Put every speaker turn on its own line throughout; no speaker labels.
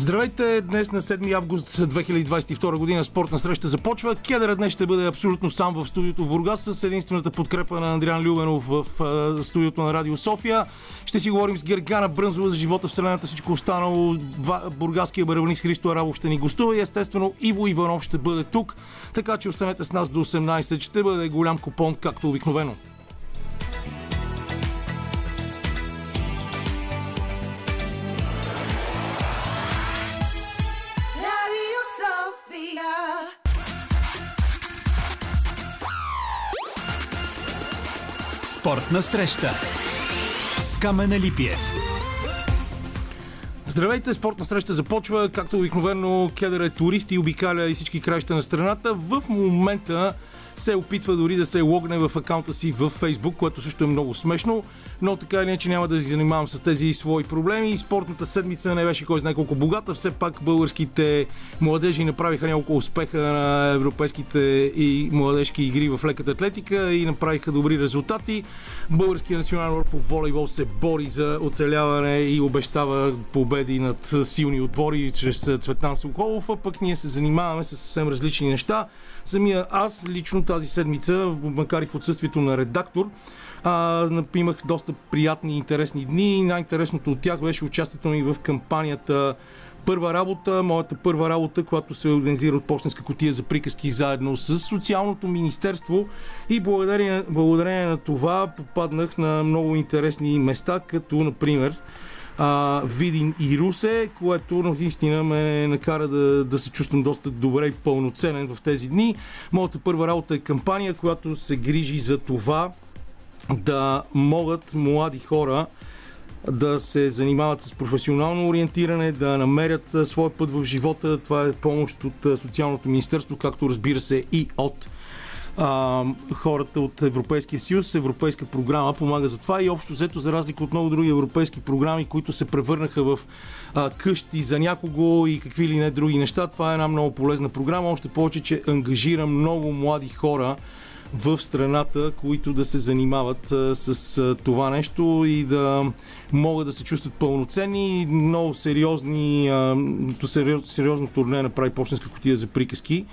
Здравейте! Днес на 7 август 2022 година спортна среща започва. Кедъра днес ще бъде абсолютно сам в студиото в Бургас с единствената подкрепа на Андриан Любенов в студиото на Радио София. Ще си говорим с Гергана Брънзова за живота в Вселената, всичко останало. Бургаския барабанист Христо Арабов ще ни гостува и естествено Иво Иванов ще бъде тук. Така че останете с нас до 18. Ще бъде голям купон, както обикновено.
Спортна среща с Камена Липиев.
Здравейте, спортна среща започва. Както обикновено, Кедър е турист и обикаля и всички краища на страната. В момента се опитва дори да се логне в акаунта си в Facebook, което също е много смешно, но така или иначе няма да ви занимавам с тези свои проблеми. Спортната седмица не беше кой знае колко богата, все пак българските младежи направиха няколко успеха на европейските и младежки игри в леката атлетика и направиха добри резултати. Българския национален отбор по волейбол се бори за оцеляване и обещава победи над силни отбори чрез Цветан Соколов, а пък ние се занимаваме с съвсем различни неща. Самия аз лично тази седмица, макар и в отсъствието на редактор, а, имах доста приятни и интересни дни. Най-интересното от тях беше участието ми в кампанията първа работа, моята първа работа, която се организира от почтенска котия за приказки заедно с Социалното министерство и благодарение, благодарение на това попаднах на много интересни места, като например а, Видин и Русе, което наистина ме накара да, да се чувствам доста добре и пълноценен в тези дни. Моята първа работа е кампания, която се грижи за това да могат млади хора да се занимават с професионално ориентиране, да намерят своя път в живота. Това е помощ от Социалното министерство, както разбира се и от а, хората от Европейския съюз. Европейска програма помага за това и общо взето, за разлика от много други европейски програми, които се превърнаха в а, къщи за някого и какви ли не други неща, това е една много полезна програма. Още повече, че ангажира много млади хора в страната, които да се занимават а, с а, това нещо и да могат да се чувстват пълноценни. Много сериозни, а, сериоз, сериозно турне направи почтенска котия за приказки.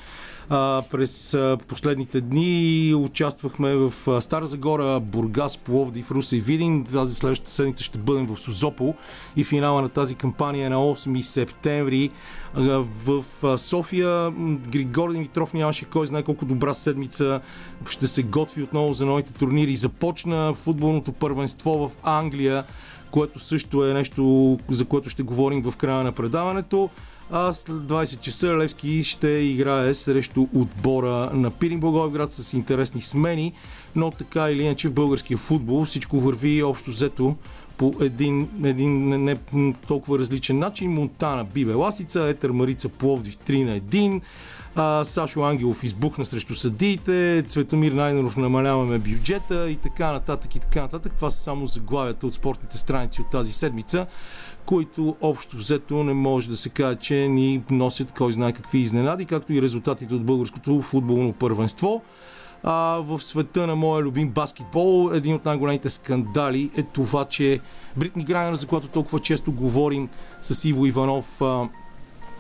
А, през а, последните дни участвахме в а, Стара Загора, Бургас, Пловдив, Руса и Видин. Тази следващата седмица ще бъдем в Созопол и финала на тази кампания е на 8 септември в София. Григор Димитров нямаше кой знае колко добра седмица. Ще се готви отново за новите турнири. Започна футболното първенство в Англия което също е нещо, за което ще говорим в края на предаването. А след 20 часа Левски ще играе срещу отбора на Пирин Благоевград с интересни смени, но така или иначе в българския футбол всичко върви общо взето по един, един не, не толкова различен начин. Монтана биве Ласица, Етер Марица Пловдив 3 на 1. А, Сашо Ангелов избухна срещу съдиите, Цветомир Найденов намаляваме бюджета и така нататък и така нататък. Това са само заглавията от спортните страници от тази седмица които общо взето не може да се каже, че ни носят кой знае какви изненади, както и резултатите от българското футболно първенство. А, в света на моя любим баскетбол, един от най-големите скандали е това, че Бритни Грайнер, за която толкова често говорим с Иво Иванов а,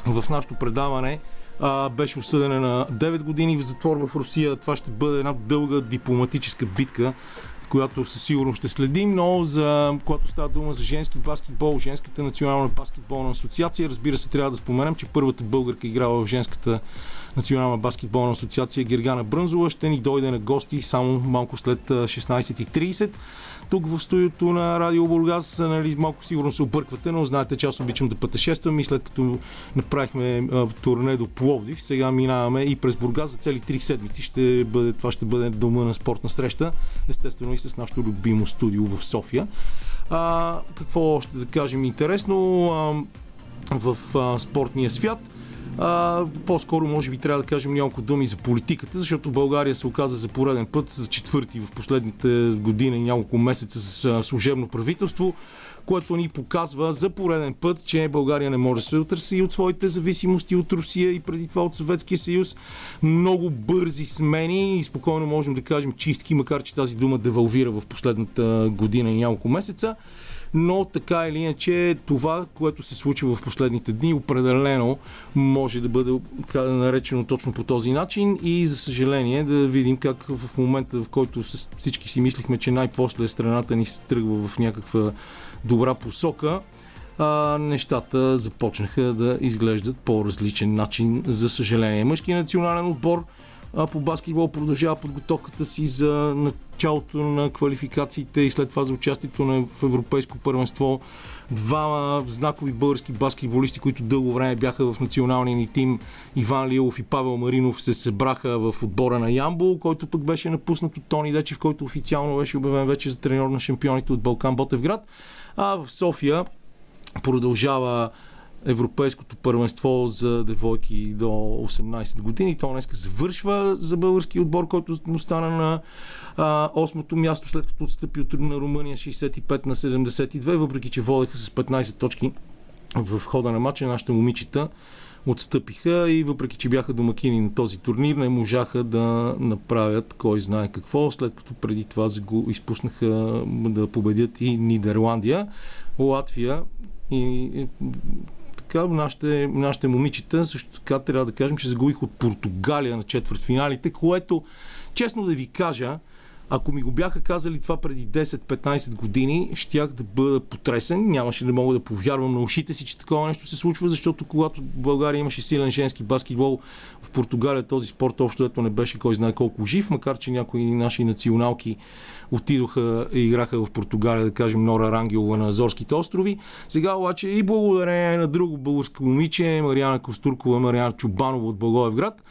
в нашото предаване, а, беше осъдена на 9 години в затвор в Русия. Това ще бъде една дълга дипломатическа битка която със сигурност ще следим, но за когато става дума за женски баскетбол, женската национална баскетболна асоциация, разбира се, трябва да споменем, че първата българка играла в женската национална баскетболна асоциация Гергана Брънзова ще ни дойде на гости само малко след 16.30 тук в студиото на Радио Бургас. Нали, малко сигурно се обърквате, но знаете, че аз обичам да пътешествам и след като направихме а, турне до Пловдив, сега минаваме и през Бургас за цели 3 седмици. Ще бъде, това ще бъде дома на спортна среща, естествено и с нашото любимо студио в София. А, какво още да кажем интересно а, в а, спортния свят? А, по-скоро, може би, трябва да кажем няколко думи за политиката, защото България се оказа за пореден път, за четвърти в последните години, няколко месеца с служебно правителство, което ни показва за пореден път, че България не може да се отърси от своите зависимости от Русия и преди това от Съветския съюз. Много бързи смени и спокойно можем да кажем чистки, макар че тази дума девалвира в последната година и няколко месеца. Но така или иначе това, което се случва в последните дни, определено може да бъде наречено точно по този начин и за съжаление да видим как в момента, в който всички си мислихме, че най-после страната ни се тръгва в някаква добра посока, а, нещата започнаха да изглеждат по различен начин, за съжаление. Мъжки национален отбор а, по баскетбол продължава подготовката си за началото на квалификациите и след това за участието на, в Европейско първенство. Два знакови български баскетболисти, които дълго време бяха в националния ни тим, Иван Лилов и Павел Маринов, се събраха в отбора на Ямбол, който пък беше напуснат от Тони Дечев, който официално беше обявен вече за треньор на шампионите от Балкан Ботевград. А в София продължава Европейското първенство за девойки до 18 години. То днес завършва за български отбор, който остана на а, 8-то място, след като отстъпи от на Румъния 65 на 72, въпреки че водеха с 15 точки в хода на матча. Нашите момичета отстъпиха и въпреки, че бяха домакини на този турнир, не можаха да направят кой знае какво, след като преди това го изпуснаха да победят и Нидерландия. Латвия и така, нашите, нашите момичета също така трябва да кажем, че загубих от Португалия на четвъртфиналите, което, честно да ви кажа, ако ми го бяха казали това преди 10-15 години, щях да бъда потресен. Нямаше да мога да повярвам на ушите си, че такова нещо се случва, защото когато България имаше силен женски баскетбол, в Португалия този спорт общо ето не беше кой знае колко жив, макар че някои наши националки отидоха и играха в Португалия, да кажем Нора Рангелова на Азорските острови. Сега обаче и благодарение на друго българско момиче, Мариана Костуркова, Мариана Чубанова от Благоевград,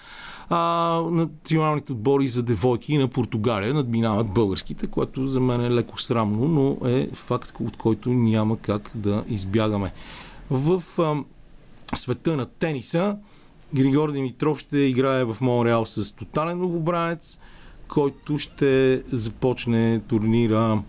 а, националните отбори за девойки на Португалия надминават българските, което за мен е леко срамно, но е факт, от който няма как да избягаме. В а, света на тениса Григор Димитров ще играе в Монреал с тотален новобранец, който ще започне турнира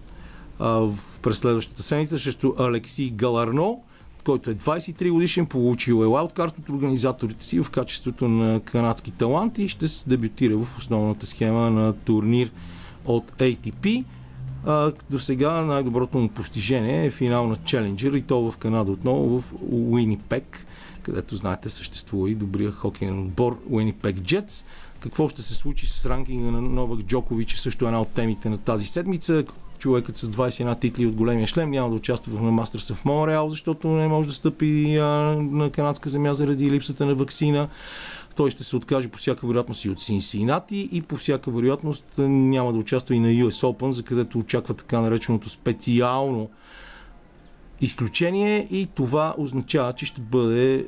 а, в през следващата седмица срещу Алексий Галарно който е 23 годишен, получил е лаудкарт от организаторите си в качеството на канадски талант и ще се дебютира в основната схема на турнир от ATP. До сега най-доброто му постижение е финал на Челенджер и то в Канада отново в Уинипек, където знаете съществува и добрия хокейен отбор Уинипек Джетс. Какво ще се случи с ранкинга на Новак Джокович е също една от темите на тази седмица човекът с 21 титли от големия шлем няма да участва в Мастерс в Монреал, защото не може да стъпи на канадска земя заради липсата на вакцина. Той ще се откаже по всяка вероятност и от Синсинати и по всяка вероятност няма да участва и на US Open, за където очаква така нареченото специално изключение и това означава, че ще бъде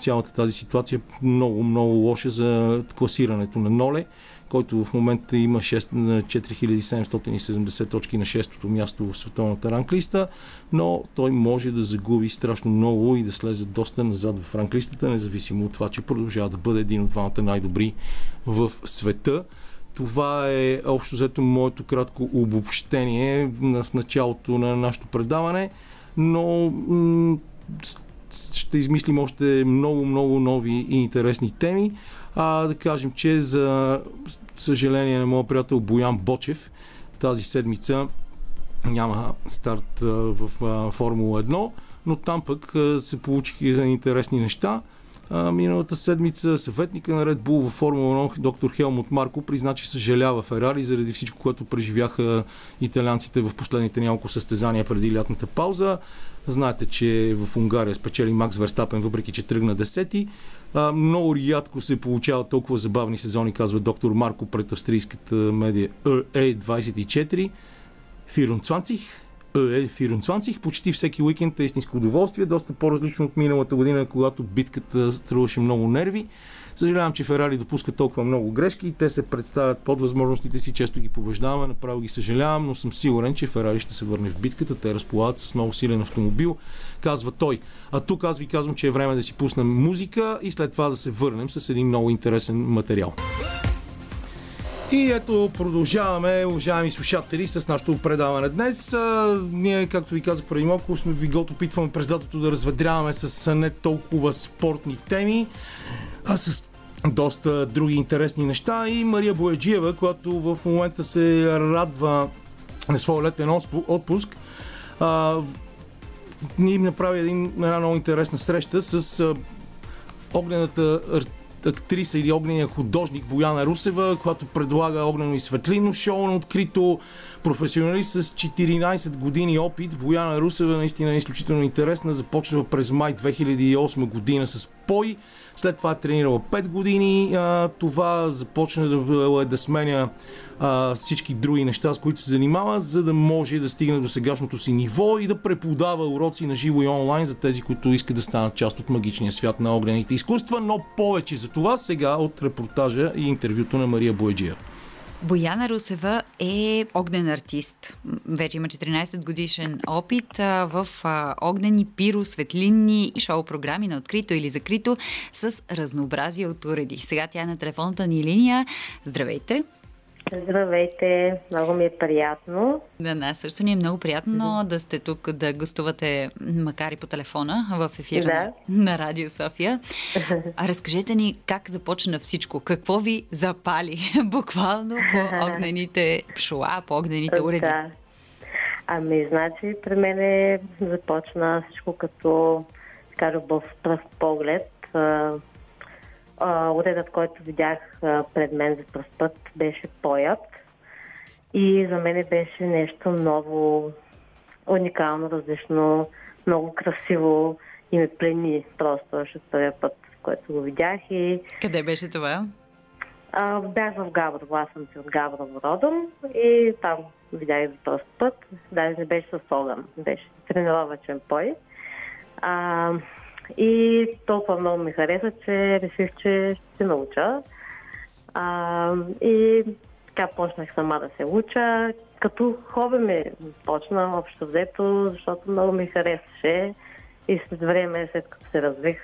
цялата тази ситуация много, много лоша за класирането на Ноле който в момента има 6, 4770 точки на 6-то място в световната ранглиста, но той може да загуби страшно много и да слезе доста назад в ранглистата, независимо от това, че продължава да бъде един от двамата най-добри в света. Това е общо взето моето кратко обобщение в началото на нашето предаване, но ще измислим още много, много нови и интересни теми. А, да кажем, че за съжаление на моят приятел Боян Бочев тази седмица няма старт в Формула 1, но там пък се получиха интересни неща. Миналата седмица съветника на Red Bull във Формула 1, доктор Хелмут Марко, призна, че съжалява Ферари заради всичко, което преживяха италианците в последните няколко състезания преди лятната пауза. Знаете, че в Унгария спечели Макс Верстапен, въпреки че тръгна десети. Много рядко се получават толкова забавни сезони, казва доктор Марко пред австрийската медия E24. Фирун Цванцих. Е, Фирун Цванцих. Почти всеки уикенд е истинско удоволствие, доста по-различно от миналата година, когато битката струваше много нерви. Съжалявам, че Ферари допуска толкова много грешки. Те се представят под възможностите си, често ги побеждаваме, направо ги съжалявам, но съм сигурен, че Ферари ще се върне в битката. Те разполагат с много силен автомобил, казва той. А тук аз ви казвам, че е време да си пуснем музика и след това да се върнем с един много интересен материал. И ето продължаваме, уважаеми слушатели, с нашото предаване днес. А, ние, както ви казах преди малко, ви го опитваме през лятото да разведряваме с не толкова спортни теми, а с доста други интересни неща. И Мария Бояджиева, която в момента се радва на своя летен отпуск, а, им направи един, една много интересна среща с а, огнената актриса или огнения художник Бояна Русева, която предлага огнено и светлино шоу на открито. Професионалист с 14 години опит, Бояна Русева наистина е изключително интересна. Започва през май 2008 година с пой. След това е тренирала 5 години. Това започна да, да сменя всички други неща, с които се занимава, за да може да стигне до сегашното си ниво и да преподава уроци на живо и онлайн за тези, които искат да станат част от магичния свят на огнените изкуства. Но повече за това сега от репортажа и интервюто на Мария Боеджия.
Бояна Русева е огнен артист. Вече има 14 годишен опит в огнени, пиро, светлинни и шоу програми на открито или закрито с разнообразие от уреди. Сега тя е на телефонната ни линия. Здравейте!
Здравейте, много ми е приятно.
Да, нас също ни е много приятно mm-hmm. да сте тук, да гостувате, макар и по телефона, в ефира да. на Радио София. А разкажете ни как започна всичко, какво ви запали буквално по огнените пшола, по огнените уреди. Да.
Ами, значи, при мен започна всичко като, кажа, в пръв поглед уредът, който видях а, пред мен за пръв път, беше поят. И за мен беше нещо ново, уникално, различно, много красиво и ме плени просто още първия път, който го видях. И...
Къде беше това?
А, бях в Габрово, аз съм си от Габрово родом и там видях за този път. Даже не беше с огън, беше тренировачен пой. А, и толкова много ми хареса, че реших, че ще се науча. А, и така почнах сама да се уча. Като хоби ми почна общо взето, защото много ми харесаше. И след време, след като се развих,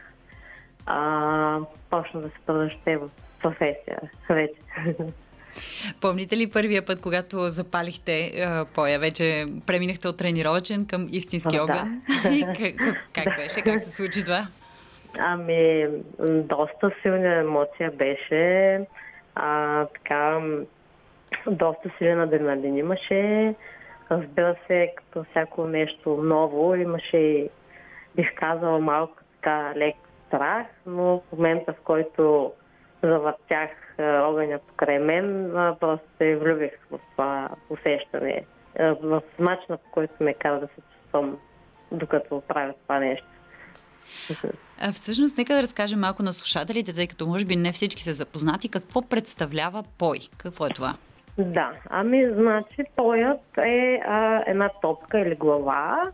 а, почна да се превръща в професия вече.
Помните ли първия път, когато запалихте а, поя? Вече преминахте от тренировачен към истински а, огън? Да. И как, как беше? Как се случи това?
Ами, доста силна емоция беше. А, така, доста силен адреналин имаше. Разбира се, като всяко нещо ново, имаше и, бих казала, малко така лек страх, но в момента, в който завъртях огъня покрай мен, просто се влюбих в това усещане, в начина по който ме кара да се чувствам, докато правя това нещо.
А всъщност, нека да разкажем малко на слушателите, тъй като може би не всички са запознати, какво представлява пой? Какво е това?
Да, ами значи поят е а, една топка или глава,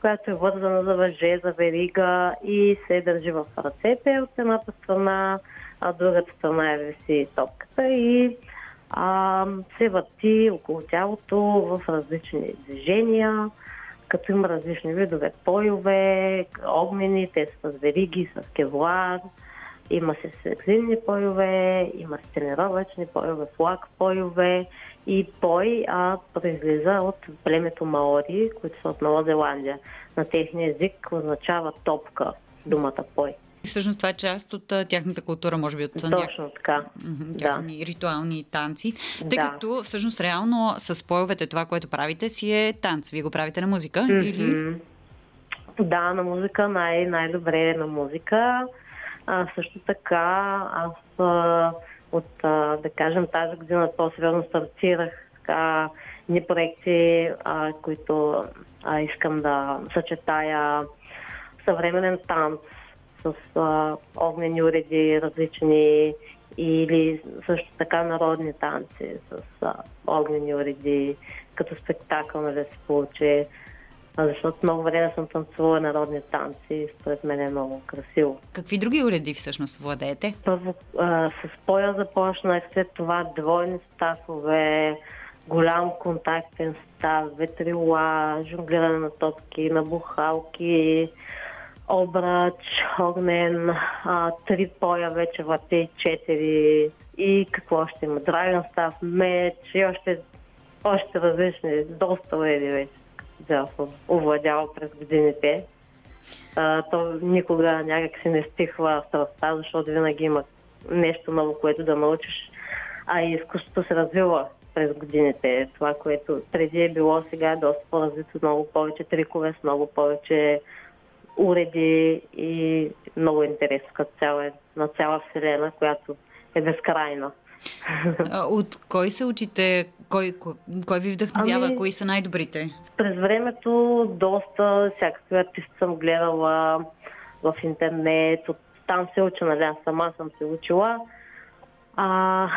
която е вързана за въже, за верига и се държи в ръцете от едната страна а другата страна е виси топката и а, се върти около тялото в различни движения, като има различни видове пойове, огнени, те са с вериги, с кевлар, има се сексивни пойове, има се тренировачни пойове, флаг пойове и пой а, произлиза от племето Маори, които са от Нова Зеландия. На техния език означава топка, думата пой.
Всъщност това е част от тяхната култура, може би от
Точно така.
тяхни да. ритуални танци. Тъй да. като всъщност реално с поевете това, което правите, си е танц. Вие го правите на музика mm-hmm. или?
Да, на музика най- най-добре е на музика. А, също така аз а, от, а, да кажем, тази година по-сериозно стартирах така ни проекти, а, които а, искам да съчетая съвременен танц с а, огнени уреди различни или също така народни танци с а, огнени уреди, като спектакъл нали, да се получи. Защото много време съм танцувала народни танци и според мен е много красиво.
Какви други уреди всъщност владеете?
Първо а, с поя започнах, след това двойни стафове, голям контактен став, ветрила, жонглиране на топки, на бухалки, обрач, огнен, а, три поя вече върте, четири и какво ще има? Драган став, меч и още, още различни, доста уреди вече. Да, съм овладяла през годините. А, то никога някак си не стихва страстта, защото винаги има нещо ново, което да научиш. А и изкуството се развива през годините. Това, което преди е било, сега е доста по-развито, много повече трикове, с много повече уреди и много интерес като цяло е на цяла вселена, която е безкрайна.
От кой се учите? Кой, кой, кой ви вдъхновява? Ами, Кои са най-добрите?
През времето доста всякакви артисти съм гледала в интернет. От там се уча, нали, аз сама съм се учила. А,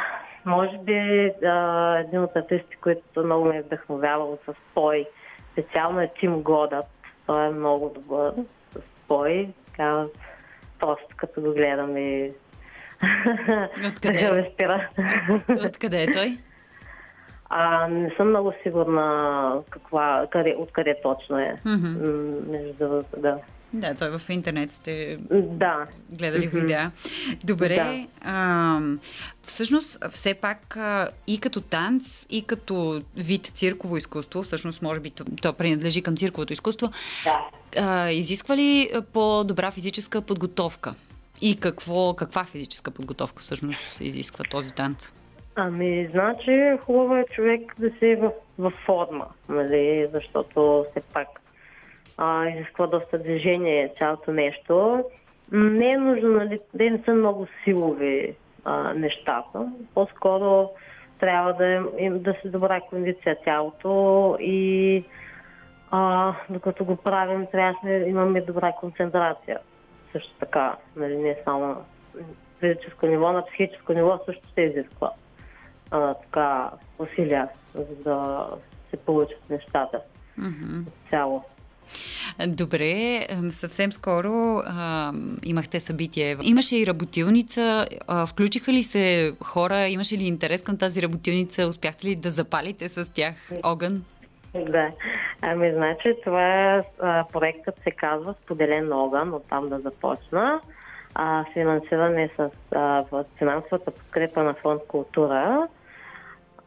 може би а, един от артистите, които много ме е вдъхновявал с той, специално е Тим Годът. Той е много добър с той. Така, просто като го гледам и
Откъде?
спира.
Откъде е той?
А, не съм много сигурна каква, къде, откъде точно е. Mm-hmm. Между да.
Да, той в интернет сте
да.
гледали mm-hmm. видеа. Добре, да. а, всъщност все пак а, и като танц, и като вид цирково изкуство, всъщност може би то, то принадлежи към цирковото изкуство,
да.
а, изисква ли по-добра физическа подготовка? И какво, каква физическа подготовка всъщност изисква този танц?
Ами, значи хубаво е човек да се е в, в форма, нали, защото все пак а, изисква доста движение цялото нещо. Не е нужно, нали, да не са много силови а, нещата. По-скоро трябва да, е, да се добра кондиция тялото и а, докато го правим, трябва да имаме добра концентрация. Също така, нали, не само физическо ниво, на психическо ниво също се изисква а, така усилия, за да се получат нещата mm-hmm. цяло.
Добре, съвсем скоро а, имахте събитие. Имаше и работилница. А, включиха ли се хора? Имаше ли интерес към тази работилница? Успяхте ли да запалите с тях огън?
Да. Ами, значи, това а, проектът се казва Споделен огън, оттам да започна. А, финансиране с а, финансовата подкрепа на фонд култура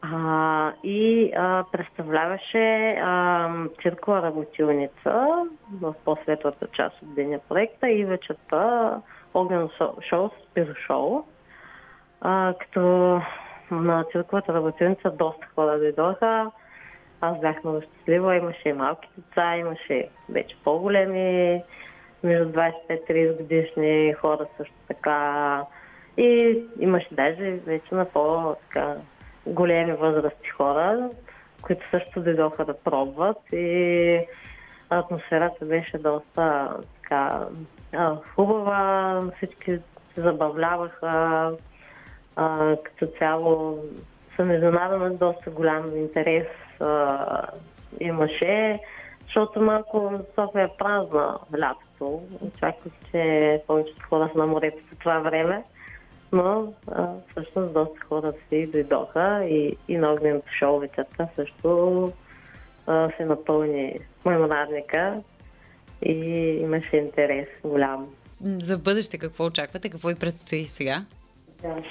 а, и а, представляваше а, циркова работилница в по-светлата част от деня проекта и вечерта огнено шоу с пирошоу. Като на цирковата работилница доста хора дойдоха. Аз бях много щастлива. Имаше и малки деца, имаше вече по-големи, между 25-30 годишни хора също така. И имаше даже вече на по-така големи възрасти хора, които също дойдоха да пробват и атмосферата беше доста така хубава, всички се забавляваха, а, като цяло съм изненадана, доста голям интерес а, имаше, защото малко София е празна лятото. Очаквах, че повечето хора са на морето по това време но а, всъщност доста хора си дойдоха и, и на огненото шоу вечерта също а, се напълни меморадника и имаше интерес голям.
За бъдеще какво очаквате? Какво и предстои сега?
Да.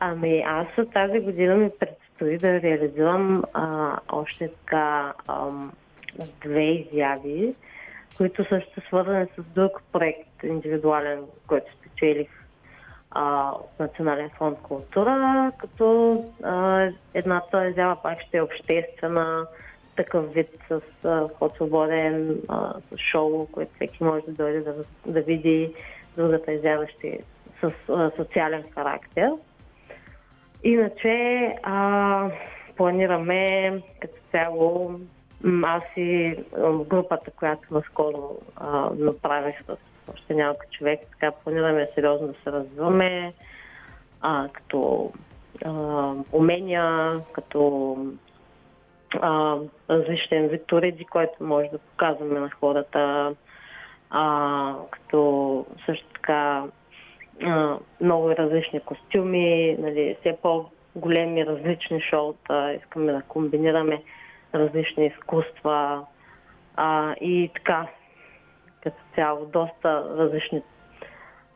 Ами аз тази година ми предстои да реализирам а, още така ам, две изяви, които също свързани с друг проект индивидуален, който спечелих а, от Национален фонд култура, като а, едната изява пак ще е обществена, такъв вид с вход свободен, а, с шоу, което всеки може да дойде да, да види. Другата изява ще е с а, социален характер. Иначе а, планираме като цяло аз и групата, която наскоро а, направих с още няколко човек. Така планираме сериозно да се развиваме а, като а, умения, като а, различен вид уреди, който може да показваме на хората, а, като също така а, много различни костюми, нали, все по-големи различни шоута, искаме да комбинираме различни изкуства а, и така като цяло доста различни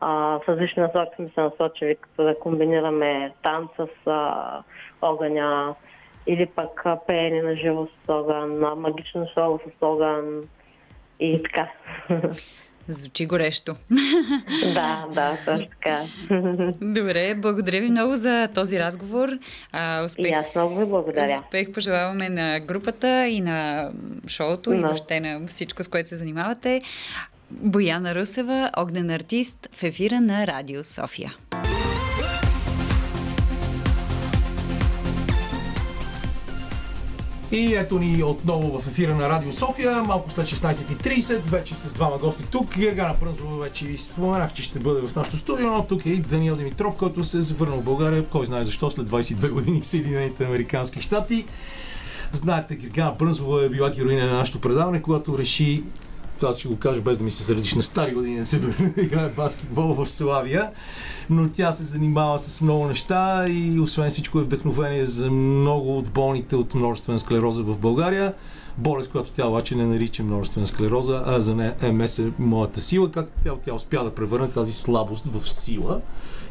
в различни насоки сме се насочили, като да комбинираме танца с а, огъня или пък пеене на живо с огън, магично шоу с огън и така.
Звучи горещо.
Да, да, точно така.
Добре, благодаря ви много за този разговор.
А, успех, и аз много ви благодаря.
Успех пожелаваме на групата и на шоуто no. и въобще на всичко, с което се занимавате. Бояна Русева, огнен артист в ефира на Радио София.
И ето ни отново в ефира на Радио София, малко след 16.30, вече с двама гости тук. Гергана Прънзова вече ви споменах, че ще бъде в нашото студио, но тук е и Даниел Димитров, който се е завърнал в България, кой знае защо, след 22 години в Съединените Американски щати. Знаете, Гергана Прънзова е била героиня на нашето предаване, когато реши това ще го кажа без да ми се средиш на стари години да се да играе баскетбол в Славия. Но тя се занимава с много неща и освен всичко е вдъхновение за много от болните от множествена склероза в България. Болест, която тя обаче не нарича множествена склероза, а за нея МС е моята сила. Как тя, тя успя да превърне тази слабост в сила.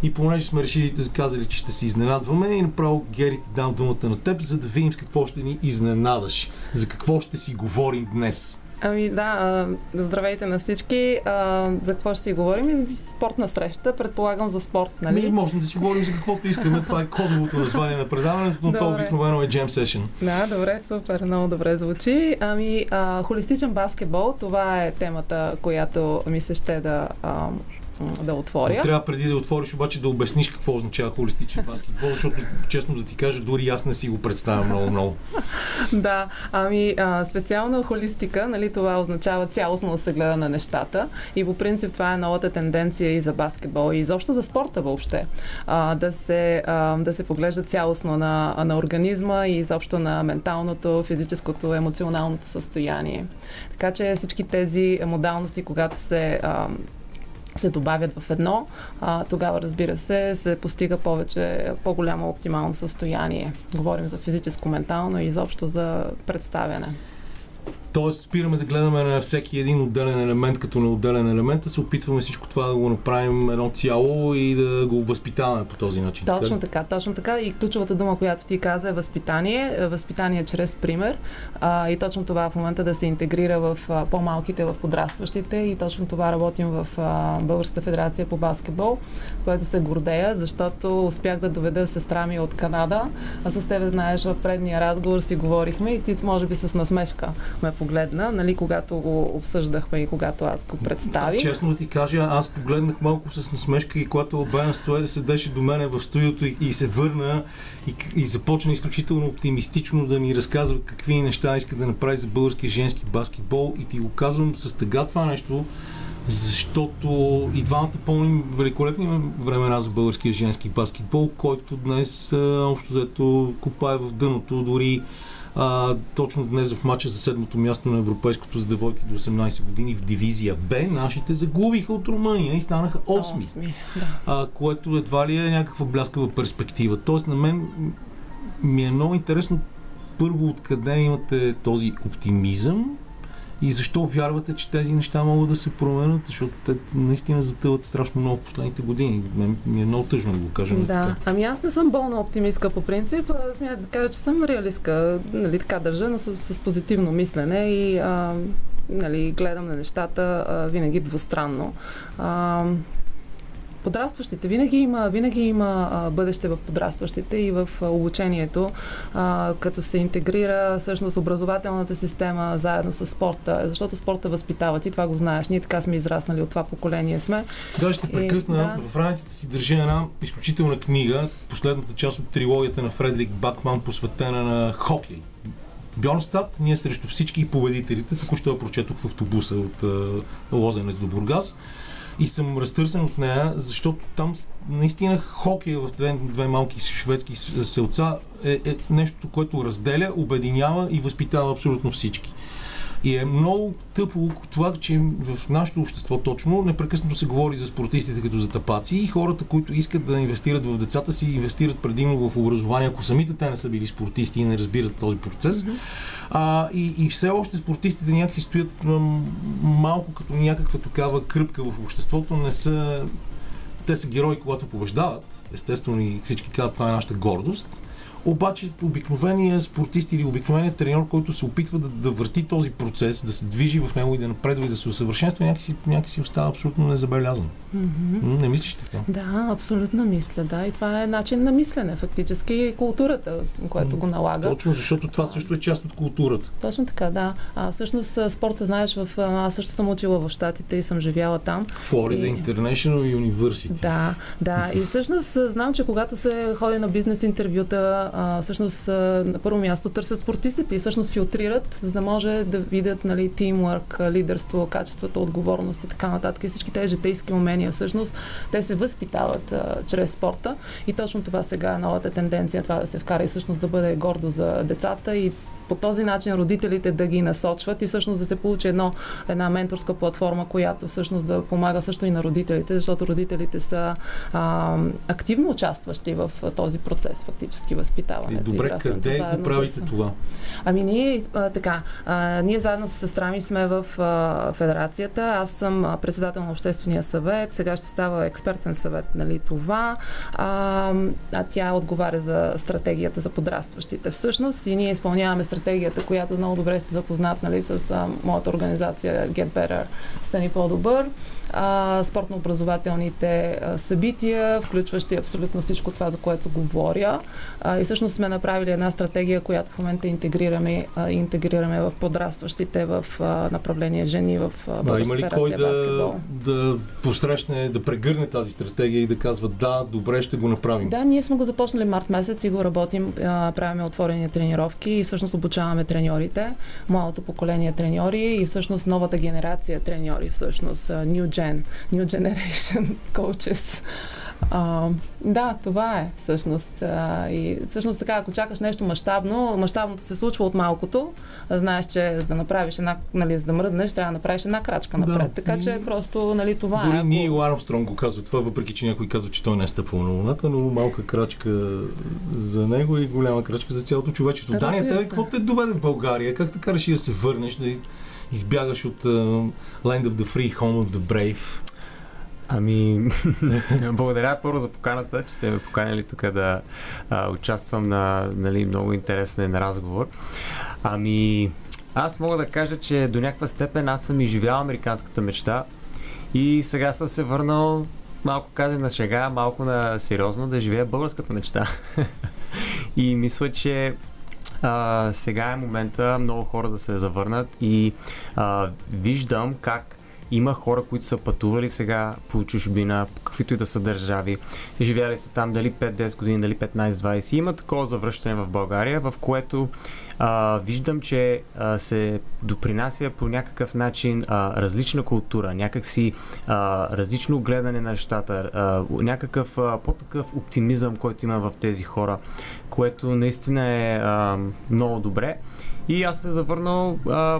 И понеже сме решили казали, че ще се изненадваме, и направо Гери ти дам думата на теб, за да видим с какво ще ни изненадаш. За какво ще си говорим днес.
Ами да, здравейте на всички. За какво ще си говорим? Спортна среща, предполагам за спорт, нали?
Ми, можем да си говорим за каквото искаме. Това е кодовото название на предаването, но то обикновено е Jam Session.
Да, добре, супер, много добре звучи. Ами, а, холистичен баскетбол, това е темата, която ми се ще да да отворя.
Трябва преди да отвориш обаче да обясниш какво означава холистичен баскетбол, защото честно да ти кажа, дори аз не си го представям много много.
да, ами а, специално холистика, нали, това означава цялостно да се гледа на нещата и по принцип това е новата тенденция и за баскетбол и изобщо за спорта въобще. А, да, се, а, да се поглежда цялостно на, на организма и изобщо на менталното, физическото, емоционалното състояние. Така че всички тези модалности, когато се а, се добавят в едно, а, тогава разбира се се постига повече, по-голямо оптимално състояние. Говорим за физическо, ментално и изобщо за представяне.
Тоест, спираме да гледаме на всеки един отделен елемент като на отделен елемент, а се опитваме всичко това да го направим едно цяло и да го възпитаваме по този начин.
Точно така, точно така. И ключовата дума, която ти каза е възпитание. Възпитание чрез пример. А, и точно това в момента да се интегрира в а, по-малките, в подрастващите. И точно това работим в а, Българската федерация по баскетбол, което се гордея, защото успях да доведа сестра ми от Канада. А с тебе, знаеш, в предния разговор си говорихме и ти, може би, с насмешка ме погледна, нали, когато го обсъждахме и когато аз го представих.
Честно да ти кажа, аз погледнах малко с насмешка и когато Обена да седеше до мене в студиото и, и се върна и, и започна изключително оптимистично да ми разказва какви неща иска да направи за българския женски баскетбол и ти го казвам с тъга това нещо, защото и двамата помним великолепни времена за българския женски баскетбол, който днес общо взето купае в дъното, дори а, точно днес в матча за седмото място на Европейското за девойки до 18 години в дивизия Б, нашите загубиха от Румъния и станаха 8. 8 да. а, което едва ли е някаква бляскава перспектива. Тоест на мен ми е много интересно първо откъде имате този оптимизъм и защо вярвате, че тези неща могат да се променят, защото те наистина затъват страшно много в последните години. Ми е много тъжно да го кажем.
Да, така. ами аз не съм болна оптимистка по принцип. Смятам да кажа, че съм реалистка. Нали, така държа, но с, с позитивно мислене и а, нали, гледам на нещата а, винаги двустранно. А, подрастващите. Винаги има, винаги има а, бъдеще в подрастващите и в а, обучението, а, като се интегрира всъщност образователната система заедно с спорта, защото спорта възпитава. Ти това го знаеш. Ние така сме израснали от това поколение сме.
Да, ще прекъсна. Да. В раницата си държа една изключителна книга, последната част от трилогията на Фредерик Батман, посветена на хокей. Бьорнстад, ние срещу всички победителите, току-що я прочетох в автобуса от Лозенец до Бургас и съм разтърсен от нея, защото там наистина хокей в две, две малки шведски селца е, е нещо, което разделя, обединява и възпитава абсолютно всички. И е много тъпо това, че в нашето общество точно непрекъснато се говори за спортистите като за тапаци и хората, които искат да инвестират в децата си, инвестират предимно в образование, ако самите те не са били спортисти и не разбират този процес. Mm-hmm. А, и, и все още спортистите някакси стоят малко като някаква такава кръпка в обществото, не са те са герои, когато побеждават. Естествено и всички казват, това е нашата гордост. Обаче обикновеният спортист или обикновеният треньор, който се опитва да, да върти този процес, да се движи в него и да напредва и да се усъвършенства, някакси, някакси остава абсолютно незабелязан. Mm-hmm. Не мислиш така?
Да, абсолютно мисля, да. И това е начин на мислене, фактически, и културата, което го налага.
Точно, защото това също е част от културата.
Точно така, да. А, всъщност спорта, знаеш, в, аз също съм учила в Штатите и съм живяла там.
Florida и... International University.
Да, да. И всъщност знам, че когато се ходи на бизнес интервюта, а, всъщност на първо място търсят спортистите и всъщност филтрират, за да може да видят нали, тимворк, лидерство, качествата, отговорност и така нататък. И всички тези житейски умения всъщност те се възпитават а, чрез спорта. И точно това сега е новата тенденция, това да се вкара и всъщност да бъде гордо за децата и по този начин родителите да ги насочват и всъщност да се получи едно, една менторска платформа, която всъщност да помага също и на родителите, защото родителите са а, активно участващи в този процес, фактически възпитаване.
И добре, къде го правите с... това?
Ами ние, а, така, а, ние заедно с сестра ми сме в а, федерацията. Аз съм председател на Обществения съвет, сега ще става експертен съвет, нали, това. А, а тя отговаря за стратегията за подрастващите всъщност и ние изпълняваме стратегията, която много добре се запознат нали, с а, моята организация Get Better, Стани по-добър спортно-образователните събития, включващи абсолютно всичко това, за което говоря. И всъщност сме направили една стратегия, която в момента интегрираме, интегрираме в подрастващите в направление жени в
а, Има ли кой да, да посрещне, да прегърне тази стратегия и да казва да, добре, ще го направим?
Да, ние сме го започнали март месец и го работим, правиме отворени тренировки и всъщност обучаваме треньорите, младото поколение треньори и всъщност новата генерация треньори, всъщност New Gen Gen, New Generation Coaches. А, да, това е всъщност. А, и всъщност така, ако чакаш нещо мащабно, мащабното се случва от малкото. Знаеш, че за да направиш една, нали, за да мръднеш, трябва да направиш една крачка напред. Да. Така че просто, нали, това
Дори
е. Ако...
ние и Армстронг го казва това, въпреки че някой казва, че той не е стъпвал на Луната, но малка крачка за него и голяма крачка за цялото човечество. Дания, те какво те доведе в България? Как така реши да се върнеш, да избягаш от uh, Land of the Free, Home of the Brave?
Ами, благодаря първо за поканата, че сте ме поканили тук да а, участвам на нали, много интересен разговор. Ами, аз мога да кажа, че до някаква степен аз съм изживял американската мечта и сега съм се върнал малко казах на шега, малко на сериозно да живея българската мечта. и мисля, че а, сега е момента много хора да се завърнат и а, виждам как има хора, които са пътували сега по чужбина, каквито и да са държави, живяли са там дали 5-10 години, дали 15-20. Има такова завръщане в България, в което а, виждам, че а, се допринася по някакъв начин а, различна култура, някакси а, различно гледане на нещата, а, някакъв а, по-такъв оптимизъм, който има в тези хора, което наистина е а, много добре. И аз се завърнал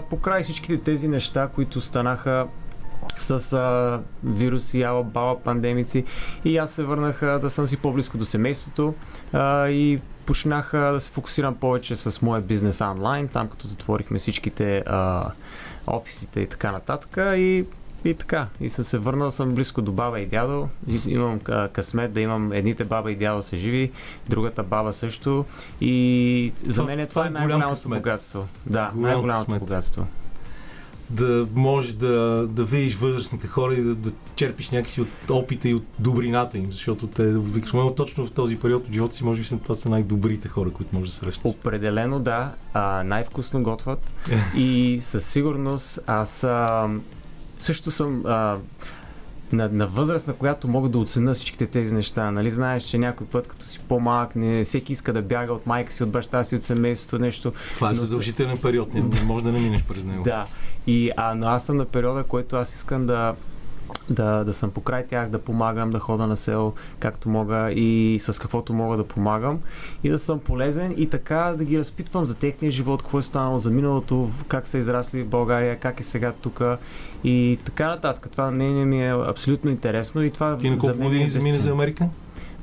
по край всичките тези неща, които станаха с а, вируси, ала, бала, пандемици. И аз се върнах а, да съм си по-близко до семейството а, и почнах да се фокусирам повече с моя бизнес онлайн, там като затворихме всичките а, офисите и така нататък. И и така, и съм се върнал, съм близко до баба и дядо. Имам късмет да имам едните баба и дядо са живи, другата баба също. И за мен е това, това е най-голямото богатство. Да, най-голямото богатство
да можеш да, да видиш възрастните хора и да, да черпиш някакси от опита и от добрината им, защото те обикновено точно в този период от живота си, може би това са най-добрите хора, които може да срещнеш.
Определено да, а, най-вкусно готват и със сигурност аз а, също съм а, на, на възраст, на която мога да оценя всичките тези неща. Нали знаеш, че някой път, като си по-малък, не, всеки иска да бяга от майка си, от баща си, от семейството, нещо.
Това е задължителен период, не, не може да не минеш през него.
Да. И, а, но аз съм на периода, който аз искам да да, да съм покрай тях, да помагам, да хода на село както мога и с каквото мога да помагам и да съм полезен и така да ги разпитвам за техния живот, какво е станало за миналото, как са израсли в България, как е сега тук и така нататък. Това не ми е абсолютно интересно и това
и на колко години замина за Америка?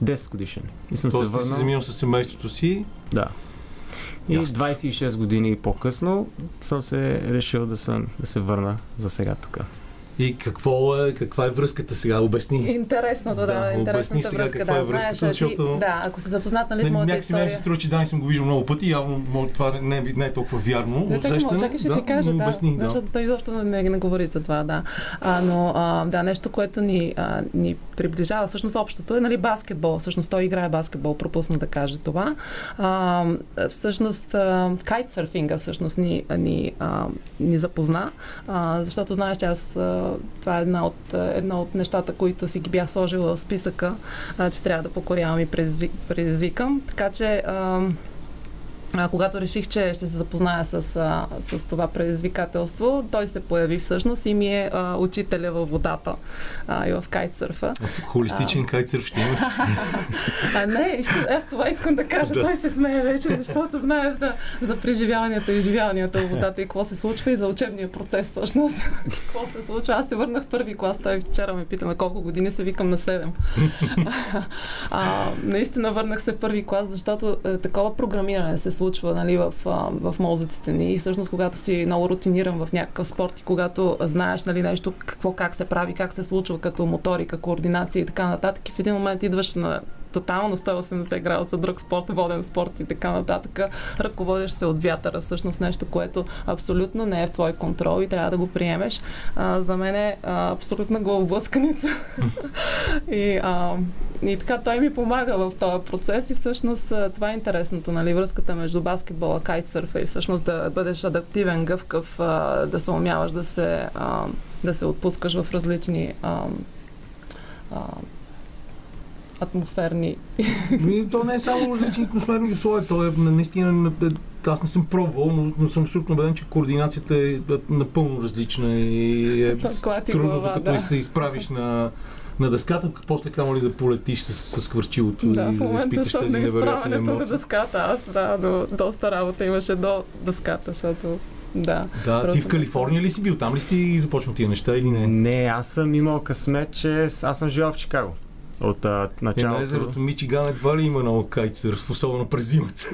10 годишен.
И съм Тоест се върнал. си заминал с семейството си?
Да. И Ясно. 26 години по-късно съм се решил да, съм, да се върна за сега тук.
И какво е, каква е връзката сега? Обясни.
Интересното, да,
Да,
интересната
сега
връзка.
каква
да,
е връзката,
знаеш,
защото-
Ти, да, ако се запознат, нали, с моята
някакси мен
история.
се струва, че Дани съм го виждал много пъти, явно може, това не, е- не е, е толкова вярно.
Да, чакай,
усещане.
чакай, ще
да,
ти кажа, да,
обясни, да.
защото той изобщо не, не, не говори за това, да. А, но, а, да, нещо, което ни, а, ни приближава, всъщност общото е, нали, баскетбол. Всъщност той играе баскетбол, пропусна да каже това. А, всъщност, а, кайтсърфинга всъщност ни, ни, а, ни запозна, а, защото знаеш, че аз а, това е една от, една от нещата, които си ги бях сложила в списъка, а, че трябва да покорявам и предизвик, предизвикам. Така че а, а, когато реших, че ще се запозная с, а, с това предизвикателство, той се появи всъщност и ми е а, учителя във водата а, и в кайтсърфа.
Холистичен кайтсърф ще има.
А, не, искам, аз това искам да кажа.
Да.
Той се смее вече, защото знае за, за преживяванията и изживяванията в водата и какво се случва и за учебния процес всъщност. какво се случва. Аз се върнах първи клас. Той вчера ме пита на колко години се викам на 7. а, наистина върнах се първи клас, защото е, такова програмиране се случва нали, в, в мозъците ни. И всъщност, когато си много рутиниран в някакъв спорт и когато знаеш нали, нещо, какво как се прави, как се случва като моторика, координация и така нататък, и в един момент идваш на тотално 180 градуса друг спорт, воден спорт и така нататък, ръководиш се от вятъра, всъщност нещо, което абсолютно не е в твой контрол и трябва да го приемеш. А, за мен е а, абсолютна главоблъсканица. и, а, и така той ми помага в този процес и всъщност това е интересното, нали, връзката между баскетбола, кайтсърфа и всъщност да бъдеш адаптивен, гъвкав, да се умяваш да се, да се отпускаш в различни атмосферни
То не е само различни атмосферни условия, то е наистина, аз не съм пробвал, но, но съм абсолютно убеден, че координацията е напълно различна и е трудно, докато
да.
се изправиш на, на дъската, после камо ли да полетиш с, с хвърчилото
Да,
и
в
да изпиташ
съм
тези невероятни
изправянето на
емоции.
дъската. Аз, да, но доста работа имаше до дъската, защото да.
Да, ти в Калифорния ли си бил? Там ли си започнал тия неща или не?
Не, аз съм имал късмет, че аз съм живял в Чикаго. От а,
Е, на
началото.
езерото Мичиган едва ли има много кайтсърф, особено през зимата.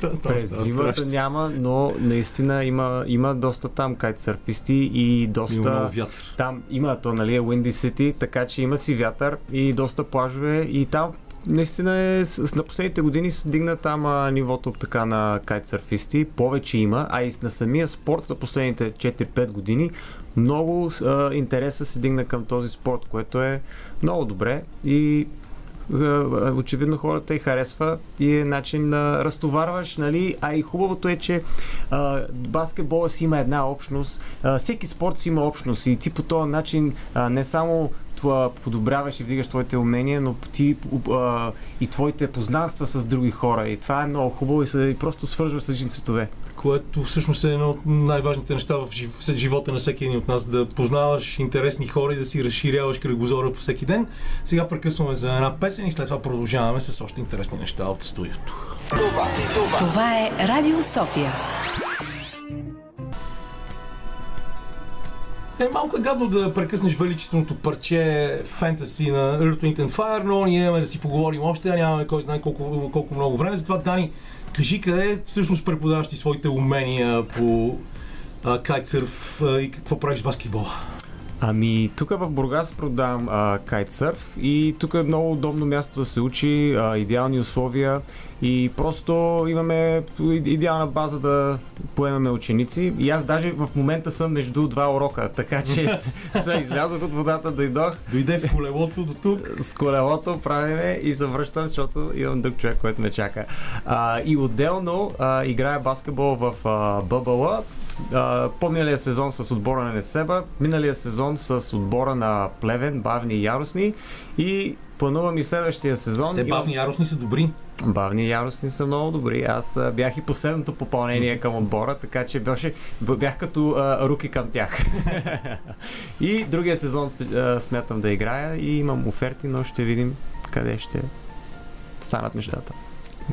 През зимата няма, но наистина има, има доста там кайтсърфисти и
Има
доста...
много вятър.
Там има, то нали е Windy City, така че има си вятър и доста плажове и там наистина е, с, на последните години се дигна там а, нивото така на кайтсърфисти, повече има, а и на самия спорт за последните 4-5 години много а, интереса се дигна към този спорт, което е много добре и очевидно хората и харесва и е начин да разтоварваш, нали? А и хубавото е, че баскетбола си има една общност, а, всеки спорт си има общност и ти по този начин а, не само подобряваш и вдигаш твоите умения, но ти а, и твоите познанства с други хора. И това е много хубаво и, се, и просто свържва с различни светове.
Което всъщност е едно от най-важните неща в жив- в живота на всеки един от нас, да познаваш интересни хора и да си разширяваш кръгозора по всеки ден. Сега прекъсваме за една песен и след това продължаваме с още интересни неща от студиото.
Това е Радио София.
Е, малко е гадно да прекъснеш величественото парче фентаси на Earth, Wind and Fire, но ние имаме да си поговорим още, а нямаме кой знае колко, колко много време. Затова, Дани, кажи къде всъщност преподаваш ти своите умения по кайтсърф и какво правиш с баскетбола?
Ами, тук в Бургас продавам а, кайтсърф и тук е много удобно място да се учи, а, идеални условия и просто имаме идеална база да поемаме ученици. И аз даже в момента съм между два урока, така че се излязох от водата, дойдох
Дойде с колелото до тук.
с колелото, правиме и завръщам, защото имам друг човек, който ме чака. А, и отделно а, играя баскетбол в а, Бъбъла. А, по-миналия сезон с отбора на Несеба, миналия сезон с отбора на Плевен, бавни и яростни и планувам и следващия сезон.
Те бавни яростни са добри.
Бавни яростни са много добри. Аз а, бях и последното попълнение към отбора, така че беше, бях като а, руки към тях. и другия сезон а, смятам да играя и имам оферти, но ще видим къде ще станат нещата.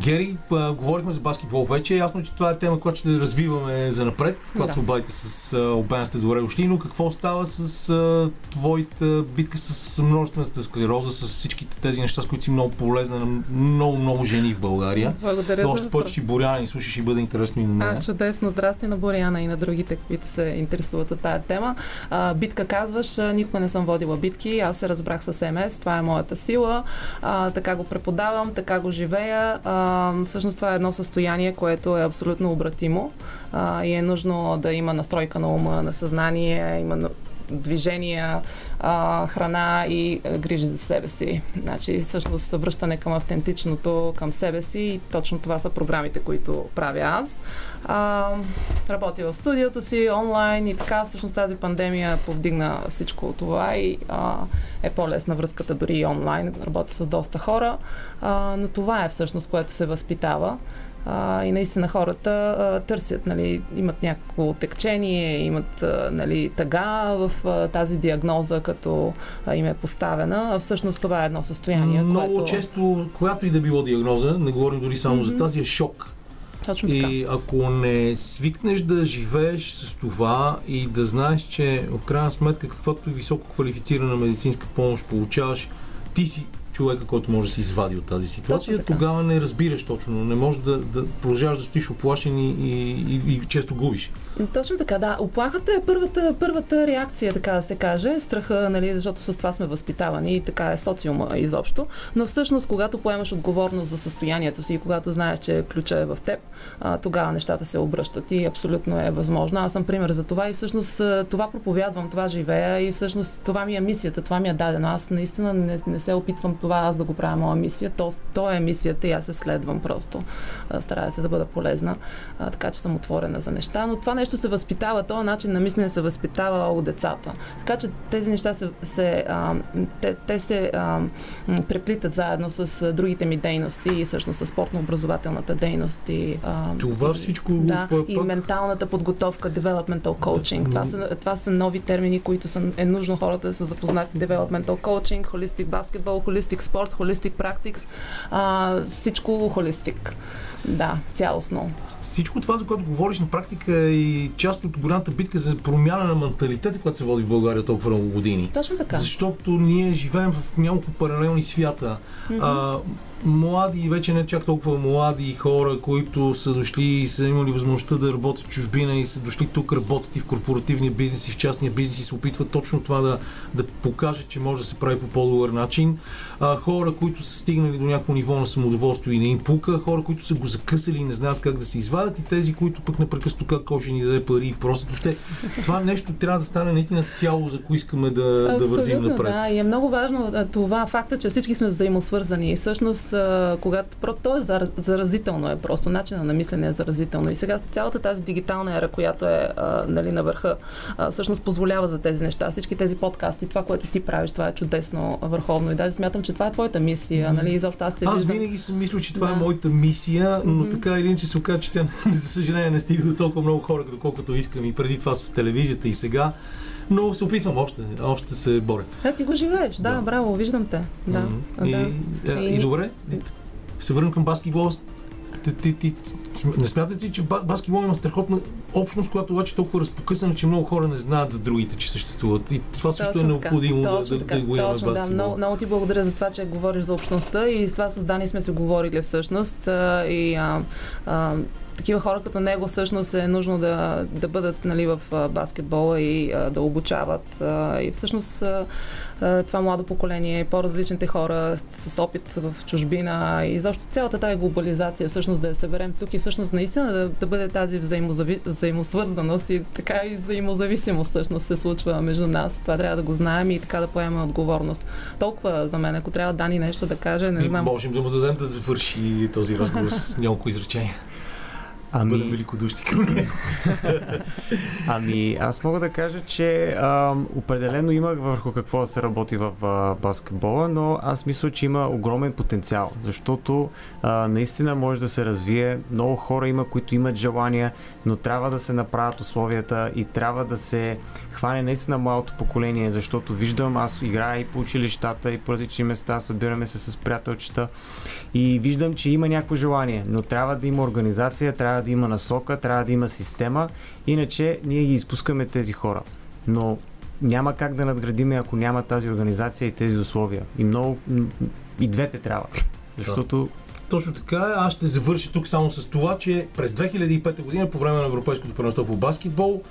Гери, а, говорихме за баскетбол вече. Ясно, че това е тема, която ще развиваме за напред, когато
Да.
се обадите с а, обена сте добре дошли, но какво става с а, твоята битка с множествената склероза, с всичките тези неща, с които си много полезна на много, много жени в България?
Благодаря
Но
за
още повече, че Боряна ни слушаш и бъде интересно и на нея.
А, чудесно. Здрасти на Боряна и на другите, които се интересуват от тая тема. А, битка казваш, никога не съм водила битки. Аз се разбрах с МС. Това е моята сила. А, така го преподавам, така го живея. А, всъщност това е едно състояние, което е абсолютно обратимо а, и е нужно да има настройка на ума, на съзнание, има движения, а, храна и а, грижи за себе си. Значи, всъщност, връщане към автентичното, към себе си и точно това са програмите, които правя аз. А, работя в студиото си, онлайн и така. Всъщност тази пандемия повдигна всичко това и а, е по-лесна връзката дори и онлайн. Работя с доста хора, а, но това е всъщност, което се възпитава. А, и наистина хората а, търсят, нали, имат някакво текчение, имат а, нали, тъга в а, тази диагноза, като а, им е поставена. А всъщност това е едно състояние,
Много
което...
често, която и да било диагноза, не говорим дори само за тази, е шок.
Точно така.
И ако не свикнеш да живееш с това и да знаеш, че в крайна сметка каквато и високо квалифицирана медицинска помощ получаваш, ти си човека, който може да се извади от тази ситуация, тогава не разбираш точно, не можеш да, да продължаваш да стоиш оплашен и, и, и, и често губиш.
Точно така, да. Оплахата е първата, първата реакция, така да се каже. Страха, нали, защото с това сме възпитавани и така е социума изобщо. Но всъщност, когато поемаш отговорност за състоянието си и когато знаеш, че ключа е в теб, тогава нещата се обръщат и абсолютно е възможно. Аз съм пример за това и всъщност това проповядвам, това живея и всъщност това ми е мисията, това ми е дадено. Аз наистина не, не се опитвам това аз да го правя моя мисия. То, то е мисията и аз се следвам просто. Старая се да бъда полезна, така че съм отворена за неща. Но това нещо се възпитава, този начин на мислене се възпитава от децата. Така че тези неща се, се, а, те, те се а, преплитат заедно с другите ми дейности и всъщност с спортно-образователната дейност. И, а,
Това всичко
да,
пък-
и менталната подготовка, developmental coaching. Това са, това са нови термини, които са, е нужно хората да са запознати. Developmental coaching, holistic basketball, holistic sport, holistic practice, а, всичко холистик. Да, цялостно.
Всичко това, за което говориш на практика е и част от голямата битка за промяна на менталитета, която се води в България толкова много години.
Точно така.
Защото ние живеем в няколко паралелни свята. А, млади, вече не чак толкова млади хора, които са дошли и са имали възможността да работят в чужбина и са дошли тук, работят и в корпоративния бизнес и в частния бизнес и се опитват точно това да, да покажат, че може да се прави по по-добър начин. А, хора, които са стигнали до някакво ниво на самодоволство и не им пука, хора, които са го закъсали и не знаят как да се извадят и тези, които пък непрекъснато как кой ще ни даде пари и просто. Въобще, това нещо трябва да стане наистина цяло, за ако искаме да, да вървим
Абсолютно,
напред.
Да, и е много важно това факта, че всички сме взаимосвързани. И всъщност, а, когато про, то е зар- заразително, е просто начина на мислене е заразително. И сега цялата тази дигитална ера, която е а, нали, на върха, а, всъщност позволява за тези неща. Всички тези подкасти, това, което ти правиш, това е чудесно, върховно. И даже смятам, че това е твоята мисия. Нали, изобщо аз те
Аз
виждам.
винаги съм мислил, че това
Да.
е моята мисия, но така или иначе се оказа, че тя, за съжаление, не стига до толкова много хора, доколкото искам и преди това с телевизията и сега. Но се опитвам още, още се боря.
Да, ти го живееш. Да,
Да.
браво, виждам те. Да,
И,
да.
е, и,
И-
добре, се върнем към баскетбол. Ти, ти, ти, не смятате ли, че ба- баскетбол има страхотна общност, която обаче е толкова разпокъсана, че много хора не знаят за другите, че съществуват. И това също е
Точно
необходимо
така,
да,
точно
да,
така,
да го имаме
точно, да.
баскетбол.
Много, много ти благодаря за това, че говориш за общността и с това с Дани сме се говорили всъщност. а, И а, а, такива хора като него всъщност е нужно да, да бъдат нали, в баскетбола и а, да обучават. А, и всъщност а, това младо поколение, по-различните хора с, с опит в чужбина и защо цялата тази глобализация всъщност да я съберем тук и всъщност наистина да, да бъде тази взаимозави, взаимосвързаност и така и взаимозависимост всъщност се случва между нас. Това трябва да го знаем и така да поемем отговорност. Толкова за мен, ако трябва Дани нещо да каже, не
И
знам.
можем да му дадем да завърши този разговор с няколко изречения. Ами... бъдем великодушни към него.
ами, аз мога да кажа, че а, определено имах върху какво да се работи в а, баскетбола, но аз мисля, че има огромен потенциал, защото а, наистина може да се развие. Много хора има, които имат желания, но трябва да се направят условията и трябва да се хване наистина малото поколение, защото виждам, аз играя и по училищата, и по различни места, събираме се с приятелчета и виждам, че има някакво желание, но трябва да има организация, трябва да има насока, трябва да има система, иначе ние ги изпускаме тези хора. Но няма как да надградиме, ако няма тази организация и тези условия. И много. И двете трябва. Защото
точно така. Аз ще завърша тук само с това, че през 2005 година, по време на Европейското първенство по баскетбол,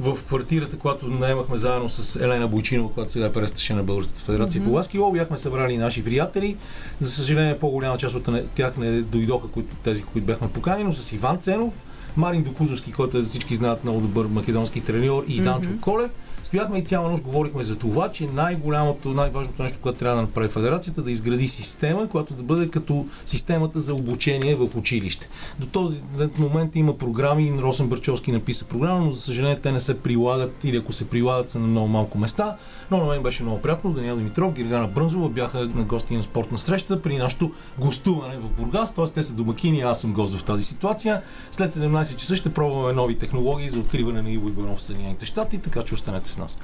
в квартирата, която наемахме заедно с Елена Бойчинова, която сега престаше на Българската федерация mm-hmm. по баскетбол, бяхме събрали наши приятели. За съжаление, по-голяма част от тях не дойдоха, които, тези, които бяхме поканени, но с Иван Ценов, Марин Докузовски, който е, всички знаят много добър македонски треньор и Данчо mm-hmm. Колев стояхме и цяла нощ говорихме за това, че най-голямото, най-важното нещо, което трябва да направи федерацията, да изгради система, която да бъде като системата за обучение в училище. До този момент има програми, Росен Бърчовски написа програма, но за съжаление те не се прилагат или ако се прилагат са на много малко места. Но на мен беше много приятно. Даниел Димитров, Гиргана Брънзова бяха на гости на спортна среща при нашото гостуване в Бургас. Т.е. те са домакини, аз съм гост в тази ситуация. След 17 часа ще пробваме нови технологии за откриване на Иво Иванов в Съединените щати, така че останете с oss.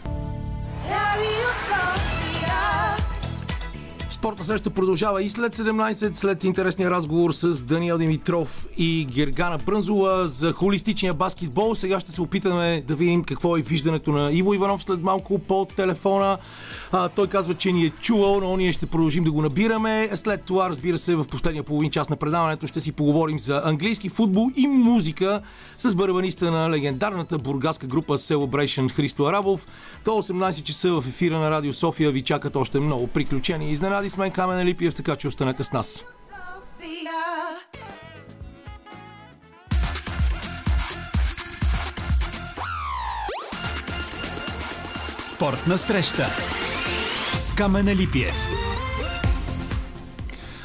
Нас. Спортна среща продължава и след 17, след интересния разговор с Даниел Димитров и Гергана Брънзова за холистичния баскетбол. Сега ще се опитаме да видим какво е виждането на Иво Иванов след малко по телефона. А, той казва, че ни е чувал, но ние ще продължим да го набираме. След това, разбира се, в последния половин час на предаването ще си поговорим за английски футбол и музика с барабаниста на легендарната бургаска група Celebration Христо Арабов. До 18 часа в ефира на Радио София ви чакат още много приключения и изненади с мен Камен Липиев, така че останете с нас.
Спортна среща с Камена Липиев.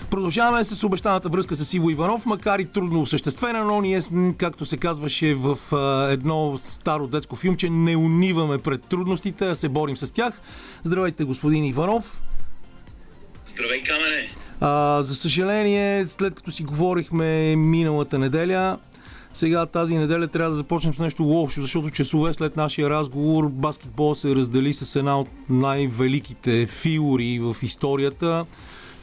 Продължаваме с обещаната връзка с Иво Иванов, макар и трудно осъществена, но ние, както се казваше в едно старо детско филмче, не униваме пред трудностите, а се борим с тях. Здравейте, господин Иванов.
Здравей, Камене!
А, за съжаление, след като си говорихме миналата неделя, сега тази неделя трябва да започнем с нещо лошо, защото часове след нашия разговор баскетбол се раздели с една от най-великите фигури в историята.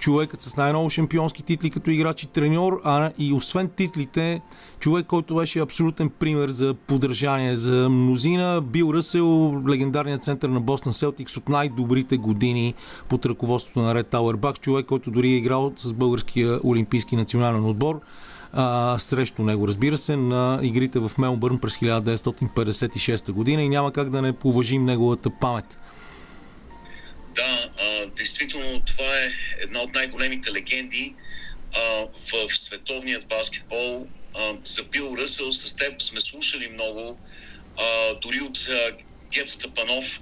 Човекът с най-много шампионски титли като играч и треньор, а и освен титлите, човек, който беше абсолютен пример за поддържание за мнозина. Бил Ръсел, легендарният център на Бостон Селтикс от най-добрите години под ръководството на Ред Тауербак. Човек, който дори е играл с българския олимпийски национален отбор а, срещу него, разбира се, на игрите в Мелбърн през 1956 година и няма как да не поважим неговата памет.
Да, а, действително това е една от най-големите легенди а, в световният баскетбол. А, за Бил Ръсъл с теб сме слушали много, а, дори от а, Гет Стъпанов,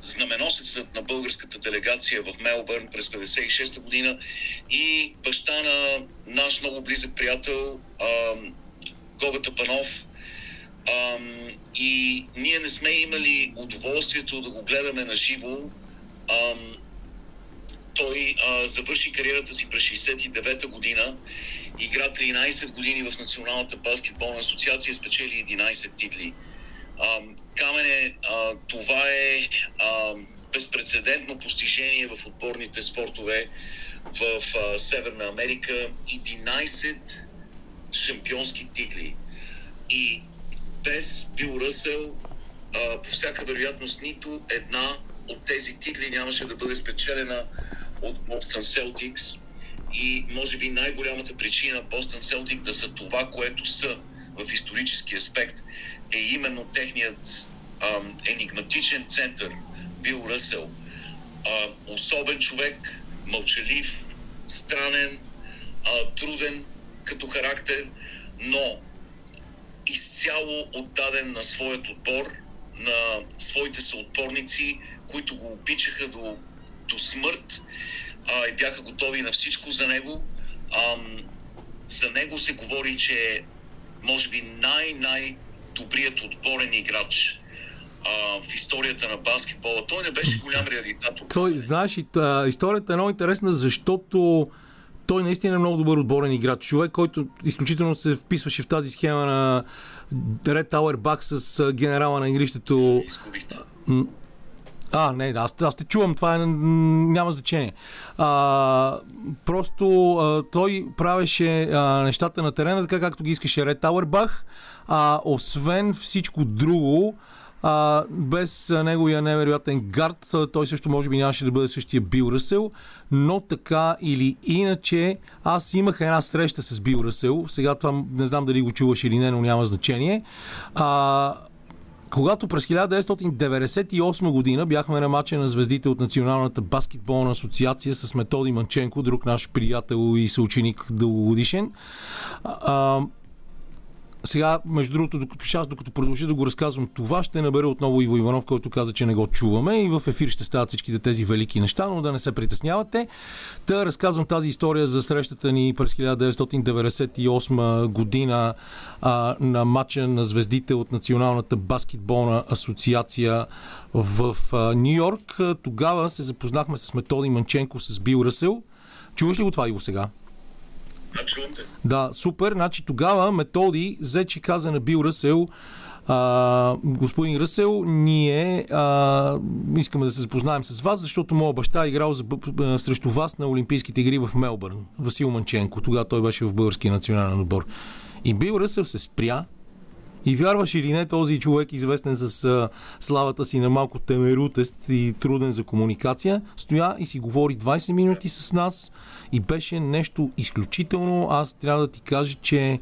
знаменосецът на българската делегация в Мелбърн през 56-та година и баща на наш много близък приятел Гога Тапанов. И ние не сме имали удоволствието да го гледаме на живо. той а, завърши кариерата си през 69-та година, игра 13 години в Националната баскетболна асоциация, спечели 11 титли. Камене, а, това е а, безпредседентно постижение в отборните спортове в а, Северна Америка. 11 шампионски титли. И без Бил Ръсел, а, по всяка вероятност, нито една от тези титли нямаше да бъде спечелена от Бостън Селтикс. И може би най-голямата причина Бостън Селтик да са това, което са в исторически аспект, е именно техният ам, енигматичен център, Бил Ръсел. А, особен човек, мълчалив, странен, а, труден като характер, но изцяло отдаден на своят отбор, на своите съотборници, които го обичаха до, до смърт а, и бяха готови на всичко за него. А, за него се говори, че може би най-най-добрият отборен играч а, в историята на баскетбола. Той не беше голям реализатор.
Той, знаеш, историята е много интересна, защото той наистина е много добър отборен играч. Човек, който изключително се вписваше в тази схема на Tower Buck с генерала на игрището. А, не, аз, аз те чувам, това е, няма значение. А, просто а, той правеше а, нещата на терена така, както ги искаше Ред Тауербах, а освен всичко друго, а, без неговия невероятен гард, той също може би нямаше да бъде същия Бил Ръсел, но така или иначе, аз имах една среща с Бил Ръсел, сега това не знам дали го чуваш или не, но няма значение. А, когато през 1998 година бяхме на матча на звездите от Националната баскетболна асоциация с Методи Манченко, друг наш приятел и съученик дългогодишен. А, сега, между другото, докато, аз докато продължа да го разказвам това, ще набера отново Иво Иванов, който каза, че не го чуваме и в ефир ще стават всичките тези велики неща, но да не се притеснявате. Та разказвам тази история за срещата ни през 1998 година а, на матча на звездите от Националната баскетболна асоциация в Нью Йорк. Тогава се запознахме с Методи Манченко, с Бил Ръсел. Чуваш ли го това, Иво, сега? Да, супер. Значи тогава Методи взе, че каза на Бил Ръсел, а, господин Ръсел, ние а, искаме да се запознаем с вас, защото моят баща е играл за, срещу вас на Олимпийските игри в Мелбърн. Васил Манченко. Тогава той беше в българския национален отбор. И Бил Ръсел се спря и вярваш или не, този човек, известен с славата си на малко темерутест и труден за комуникация, стоя и си говори 20 минути с нас и беше нещо изключително. Аз трябва да ти кажа, че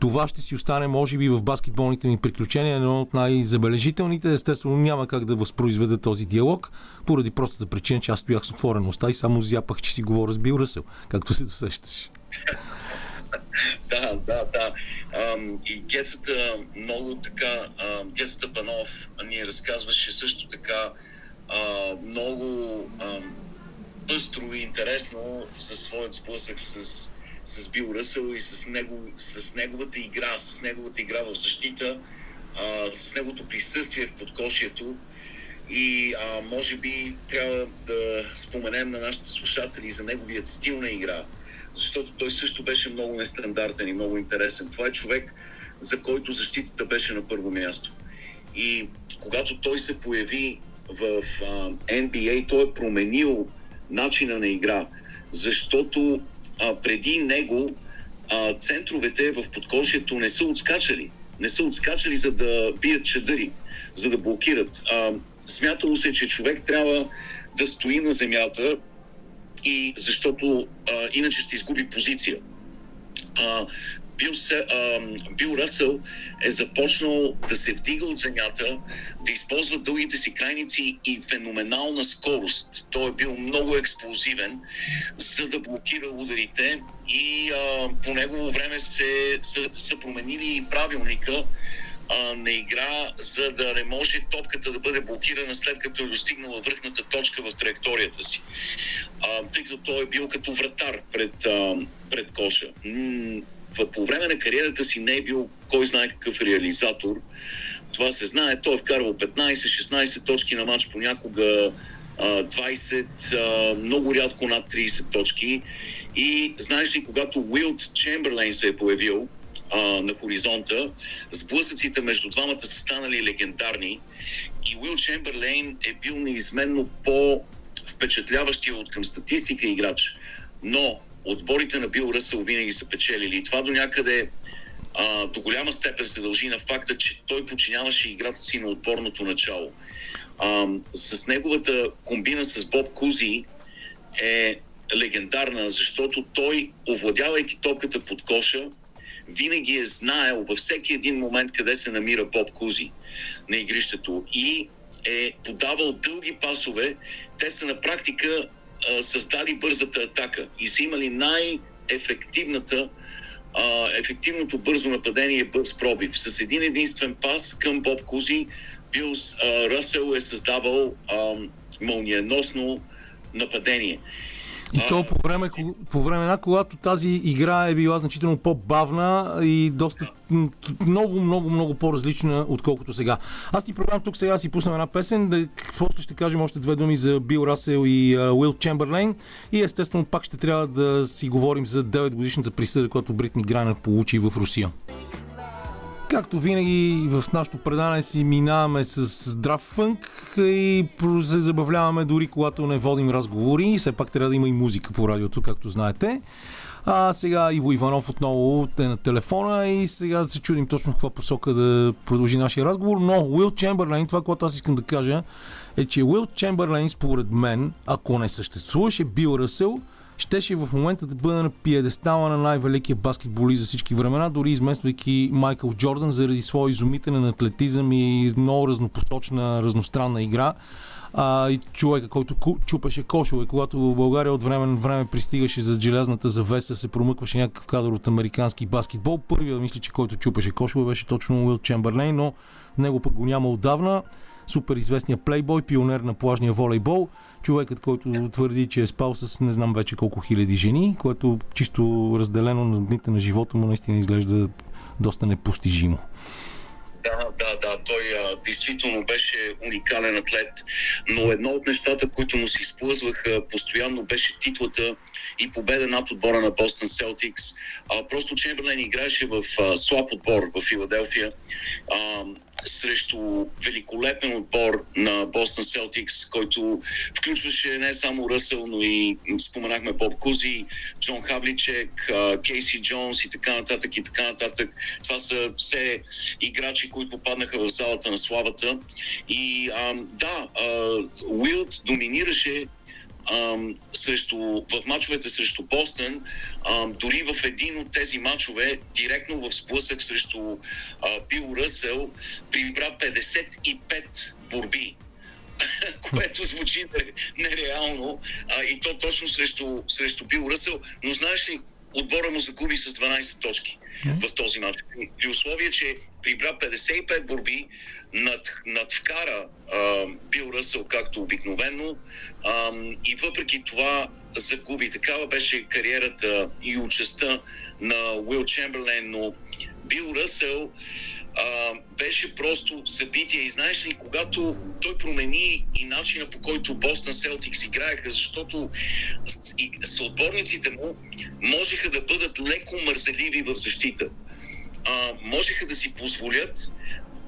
това ще си остане, може би, в баскетболните ми приключения, едно от най-забележителните. Естествено, няма как да възпроизведа този диалог, поради простата причина, че аз стоях с отворена уста и само зяпах, че си говоря с Бил Ръсел, както се досещаш.
Да, да, да. И Гецата много така, Гецата Панов ни разказваше също така много пъстро и интересно за своят сблъсък с, с Бил Ръсъл и с, него, с неговата игра, с неговата игра в защита, а, с неговото присъствие в подкошието. И а, може би трябва да споменем на нашите слушатели за неговият стил на игра, защото той също беше много нестандартен и много интересен. Това е човек, за който защитата беше на първо място. И когато той се появи в NBA, той е променил начина на игра, защото а, преди него а, центровете в подкошието не са отскачали. Не са отскачали, за да бият чадъри, за да блокират. А, смятало се, че човек трябва да стои на земята, и защото а, иначе ще изгуби позиция. А, Бил, се, а, Бил Ръсъл е започнал да се вдига от земята, да използва дългите си крайници и феноменална скорост. Той е бил много експлозивен, за да блокира ударите и а, по негово време се, са, са променили правилника а, на игра, за да не може топката да бъде блокирана след като е достигнала върхната точка в траекторията си. А, тъй като той е бил като вратар пред, а, пред коша. По време на кариерата си не е бил кой знае какъв реализатор. Това се знае. Той е вкарвал 15-16 точки на матч, понякога а, 20, а, много рядко над 30 точки. И знаеш ли, когато Уилд Чемберлейн се е появил, а, на хоризонта. Сблъсъците между двамата са станали легендарни и Уил Чемберлейн е бил неизменно по-впечатляващия от към статистика играч. Но отборите на Бил Ръсъл винаги са печелили. И това до някъде а, до голяма степен се дължи на факта, че той подчиняваше играта си на отборното начало. А, с неговата комбина с Боб Кузи е легендарна, защото той, овладявайки топката под коша, винаги е знаел във всеки един момент къде се намира Боб Кузи на игрището и е подавал дълги пасове. Те са на практика а, създали бързата атака и са имали най-ефективната а, ефективното бързо нападение бърз пробив. С един единствен пас към Боб Кузи Бил а, Ръсел е създавал а, мълниеносно нападение.
И то по време, по времена, когато тази игра е била значително по-бавна и доста много, много, много по-различна, отколкото сега. Аз ти предлагам тук сега си пуснем една песен, да, после ще кажем още две думи за Бил Расел и Уил Чемберлейн и естествено пак ще трябва да си говорим за 9 годишната присъда, която Бритни Грайнер получи в Русия. Както винаги в нашото предание си минаваме с здрав фънк и се забавляваме дори когато не водим разговори. Все пак трябва да има и музика по радиото, както знаете. А сега Иво Иванов отново е на телефона и сега се чудим точно в каква посока да продължи нашия разговор. Но Уил Чемберлейн, това, което аз искам да кажа, е, че Уил Чемберлейн, според мен, ако не съществуваше Бил Ръсел, щеше в момента да бъде на пиедестала на най-великия баскетболист за всички времена, дори измествайки Майкъл Джордан заради своя изумителен атлетизъм и много разнопосочна, разностранна игра. А, и човека, който чупеше кошове, когато в България от време на време пристигаше за желязната завеса, се промъкваше някакъв кадър от американски баскетбол. Първият, мисля, че който чупеше кошове, беше точно Уил Чемберлейн, но него пък го няма отдавна супер известния плейбой, пионер на плажния волейбол, човекът, който твърди, че е спал с не знам вече колко хиляди жени, което чисто разделено на дните на живота му наистина изглежда доста непостижимо.
Да, да, да, той а, действително беше уникален атлет, но едно от нещата, които му се изплъзваха постоянно беше титлата и победа над отбора на Бостон Селтикс. Просто Чемберлен играеше в а, слаб отбор в Филаделфия. Срещу великолепен отбор на Бостон Селтикс, който включваше не само Ръсъл, но и споменахме Боб Кузи, Джон Хавличек, Кейси Джонс и така нататък и така нататък. Това са все играчи, които попаднаха в залата на славата. И а, да, Уилд доминираше ам, срещу, в мачовете срещу Бостън, ам, дори в един от тези мачове, директно в сблъсък срещу а, Бил Ръсел, прибра 55 борби. Което звучи нереално а, и то точно срещу, срещу Бил Ръсел, но знаеш ли, отбора му загуби с 12 точки mm-hmm. в този матч. При условие, че прибра 55 борби, над, надвкара а, Бил Ръсъл както обикновено а, и въпреки това загуби. Такава беше кариерата и участта на Уил Чемберлен, но Бил Ръсъл а, беше просто събитие. И знаеш ли, когато той промени и начина по който Бостон Селтикс играеха, защото съотборниците му можеха да бъдат леко мързеливи в защита. А, можеха да си позволят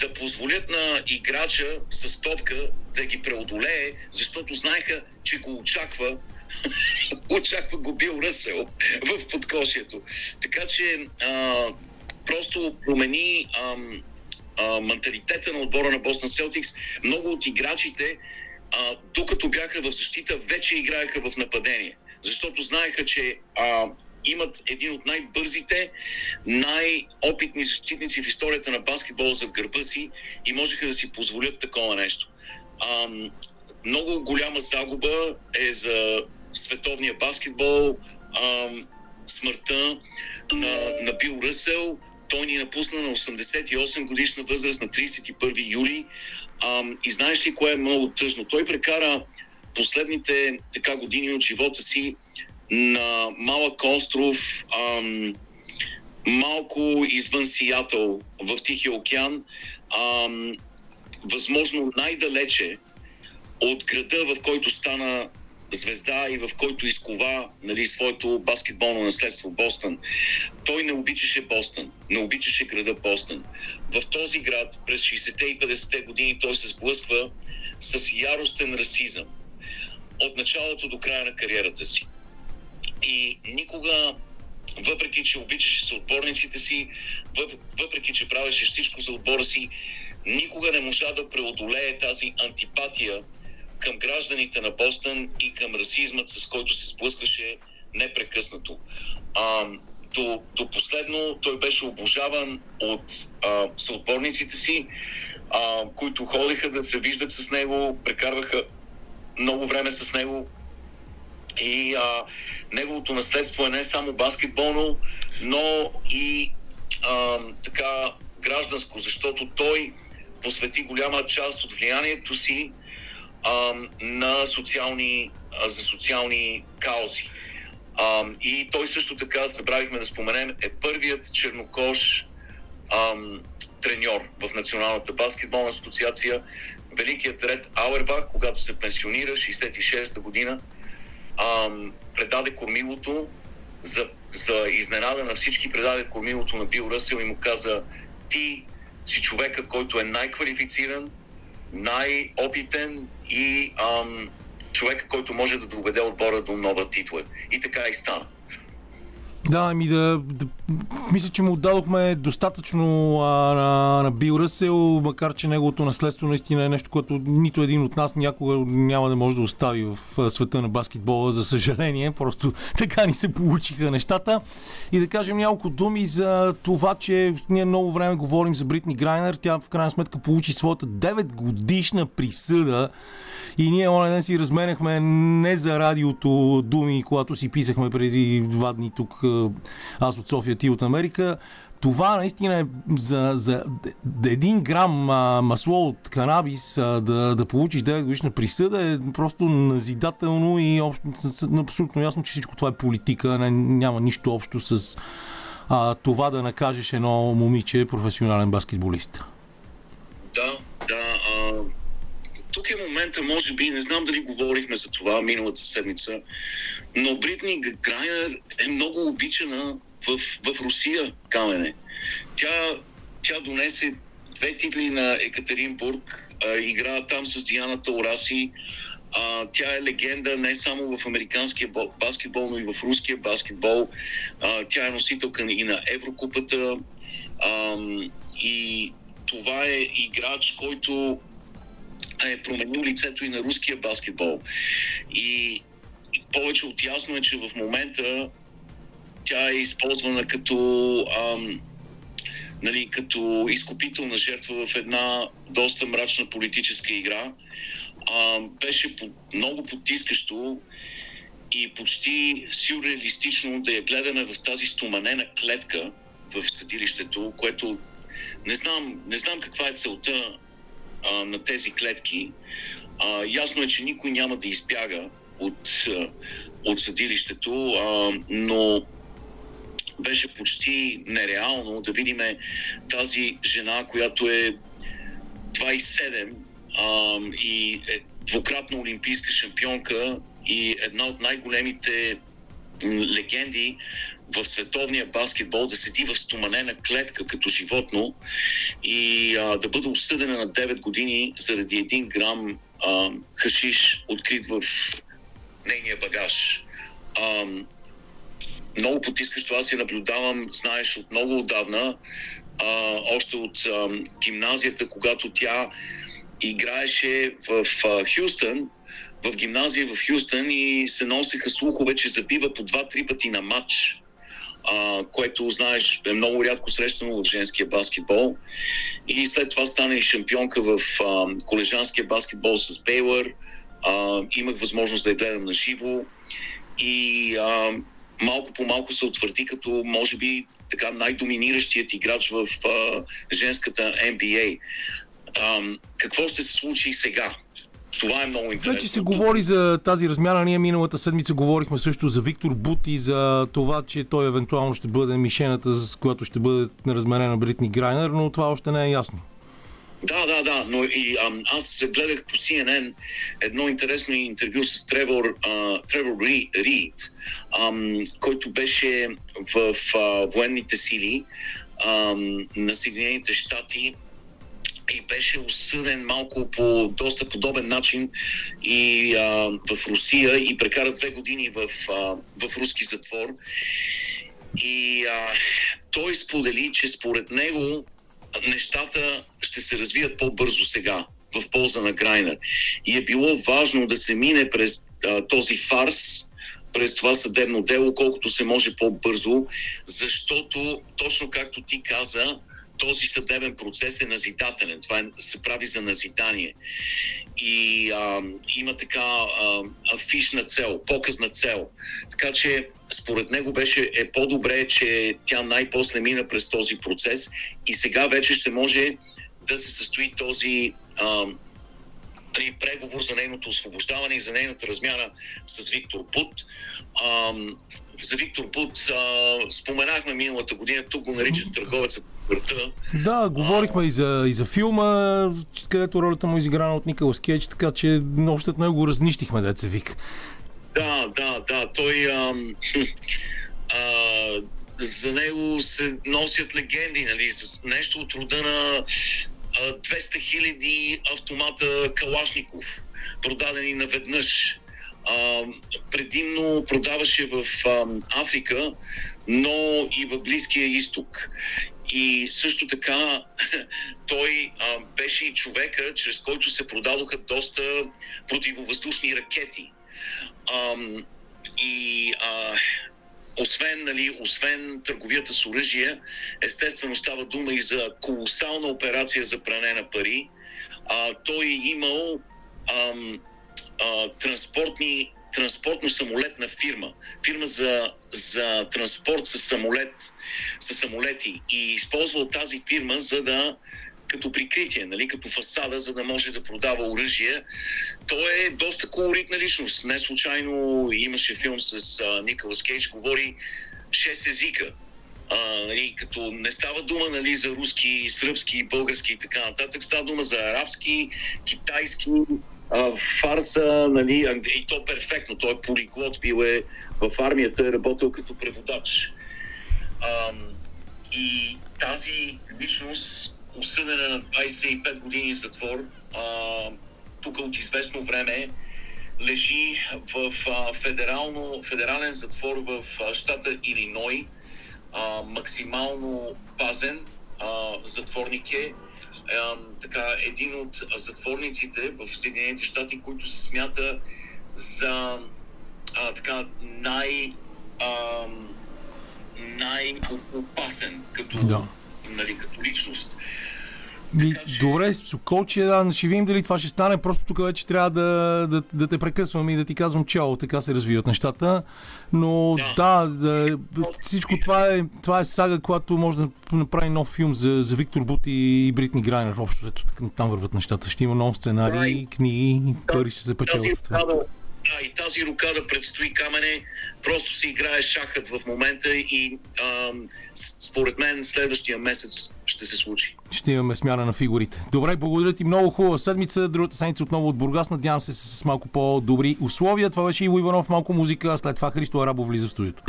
да позволят на играча с топка да ги преодолее, защото знаеха, че го очаква очаква го Бил Ръсел в подкошието. Така че а, просто промени а, а, менталитета на отбора на Бостон Селтикс. Много от играчите, а, докато бяха в защита, вече играеха в нападение. Защото знаеха, че а, имат един от най-бързите, най-опитни защитници в историята на баскетбола зад гърба си и можеха да си позволят такова нещо. А, много голяма загуба е за световния баскетбол, а, смъртта на, на Бил Ръсел. Той ни напусна на 88 годишна възраст на 31 юли. А, и знаеш ли кое е много тъжно? Той прекара последните така години от живота си на малък остров, ам, малко извън Сиатъл в Тихия океан, ам, възможно най-далече от града, в който стана звезда и в който изкова нали, своето баскетболно наследство Бостън. Той не обичаше Бостън, не обичаше града Бостън. В този град през 60-те и 50-те години той се сблъсква с яростен расизъм от началото до края на кариерата си. И никога, въпреки че обичаше се отборниците си, въпреки че правеше всичко за отбора си, никога не можа да преодолее тази антипатия към гражданите на Бостън и към расизмът, с който се сблъскваше непрекъснато. А, до, до последно той беше обожаван от а, съотборниците си, а, които ходиха да се виждат с него, прекарваха много време с него, и а, неговото наследство е не само баскетболно, но и а, така гражданско, защото той посвети голяма част от влиянието си а, на социални, а, за социални каузи. А, и той също така, забравихме да споменем, е първият чернокош ам, треньор в Националната баскетболна асоциация. Великият ред Ауербах, когато се пенсионира, 66-та година, ам, предаде кормилото за, за изненада на всички, предаде кормилото на Бил Ръсел и му каза ти си човека, който е най-квалифициран, най-опитен и ам, човека, който може да доведе отбора до нова титла. И така и стана.
Да, ами да, да мисля, че му дадохме достатъчно а, на, на Бил Ръсел, макар че неговото наследство наистина е нещо, което нито един от нас някога няма да може да остави в света на баскетбола, за съжаление. Просто така ни се получиха нещата. И да кажем няколко думи за това, че ние много време говорим за Бритни Грайнер. Тя в крайна сметка получи своята 9 годишна присъда и ние оня ден си разменяхме не за радиото думи, когато си писахме преди два дни тук аз от София, ти от Америка. Това наистина е за, за един грам а, масло от канабис а, да, да получиш 9 годишна присъда е просто назидателно и общо, абсолютно ясно, че всичко това е политика, не, няма нищо общо с а, това да накажеш едно момиче, професионален баскетболист.
Да, да. А, тук е момента, може би, не знам дали говорихме за това миналата седмица, но Бритни Грайнер е много обичана в, в Русия, Камене. Тя, тя донесе две титли на Екатеринбург, а, игра там с Диана Таураси. А, тя е легенда не само в американския баскетбол, но и в руския баскетбол. А, тя е носителка и на Еврокупата. А, и това е играч, който е променил лицето и на руския баскетбол. И повече от ясно е, че в момента тя е използвана като, ам, нали, като изкупителна жертва в една доста мрачна политическа игра. А, беше по, много потискащо и почти сюрреалистично да я гледаме в тази стоманена клетка в съдилището, което не знам, не знам каква е целта а, на тези клетки. А, ясно е, че никой няма да избяга от, от съдилището, а, но беше почти нереално да видим тази жена, която е 27 а, и е двукратна олимпийска шампионка и една от най-големите легенди в световния баскетбол да седи в стоманена клетка като животно и а, да бъде осъдена на 9 години заради един грам а, хашиш, открит в нейния багаж. А, много потискащо. Аз я наблюдавам, знаеш, от много отдавна, а, още от а, гимназията, когато тя играеше в а, Хюстън, в гимназия в Хюстън и се носеха слухове, че забива по два-три пъти на матч, а, което, знаеш, е много рядко срещано в женския баскетбол. И след това стана и шампионка в а, колежанския баскетбол с Бейлър. А, имах възможност да я гледам на живо. И а, малко по малко се утвърди като, може би, така най-доминиращият играч в а, женската NBA. А, какво ще се случи сега? Това е много интересно.
Вече се говори за тази размяна. Ние миналата седмица говорихме също за Виктор Бут и за това, че той евентуално ще бъде мишената, с която ще бъде разменена Бритни Грайнер, но това още не е ясно.
Да, да, да, но и ам, аз гледах по CNN едно интересно интервю с Тревор, а, Тревор Рид, ам, който беше в а, военните сили ам, на Съединените щати и беше осъден малко по доста подобен начин и а, в Русия и прекара две години в, а, в руски затвор. И а, той сподели, че според него нещата ще се развият по-бързо сега в полза на Грайнер. И е било важно да се мине през а, този фарс, през това съдебно дело, колкото се може по-бързо, защото, точно както ти каза, този съдебен процес е назидателен. Това е, се прави за назидание. И а, има така а, афишна цел, показна цел. Така че според него беше е по-добре, че тя най-после мина през този процес и сега вече ще може да се състои този а, нали, преговор за нейното освобождаване и за нейната размяна с Виктор Пут. Ам, за Виктор Пут а, споменахме миналата година, тук го наричат търговецът на смъртта.
Да, говорихме и за, и за филма, където ролята му е изиграна от Николас Кейдж, така че още от него го разнищихме, деца вик.
Да, да, да. Той. Ам, а, за него се носят легенди, нали, с нещо от рода на а, 200 хиляди автомата Калашников, продадени наведнъж. А, предимно продаваше в а, Африка, но и в Близкия изток. И също така той а, беше и човека, чрез който се продадоха доста противовъздушни ракети. Ам, и а, освен, нали, освен търговията с оръжие, естествено става дума и за колосална операция за пране на пари. А, той е имал ам, а, транспортни, транспортно-самолетна фирма. Фирма за, за транспорт с самолет, с самолети. И използвал тази фирма, за да като прикритие, нали, като фасада, за да може да продава оръжие. Той е доста колоритна личност. Не случайно имаше филм с а, Николас Кейдж, говори 6 езика. А, нали, като не става дума нали, за руски, сръбски, български и така нататък, става дума за арабски, китайски, фарса, нали, и то перфектно. Той е полиглот, бил е в армията, е работил като преводач. А, и тази личност осъдена на 25 години затвор. А, тук от известно време лежи в а, федерално, федерален затвор в а, щата Илиной. А, максимално пазен а, затворник е. А, така, един от затворниците в Съединените щати, който се смята за а, така, най, а, най-опасен като,
Да.
нали, като личност.
Ми,
Така че-
добре, Соколче, да, ще видим дали това ще стане. Просто тук вече трябва да, да, да те прекъсвам и да ти казвам чао, така се развиват нещата. Но да, да, всичко това е, това е сага, която може да направи нов филм за, за Виктор Бут и, и Бритни Грайнер. Общо ето там върват нещата. Ще има нов сценарий, книги, пари ще се печелят това.
Да, и тази рокада предстои камене. Просто се играе шахът в момента и ам, според мен следващия месец ще се случи.
Ще имаме смяна на фигурите. Добре, благодаря ти много хубава седмица. Другата седмица отново от Бургас. Надявам се с малко по-добри условия. Това беше Иво Иванов, малко музика. а След това Христо Арабов влиза в студиото.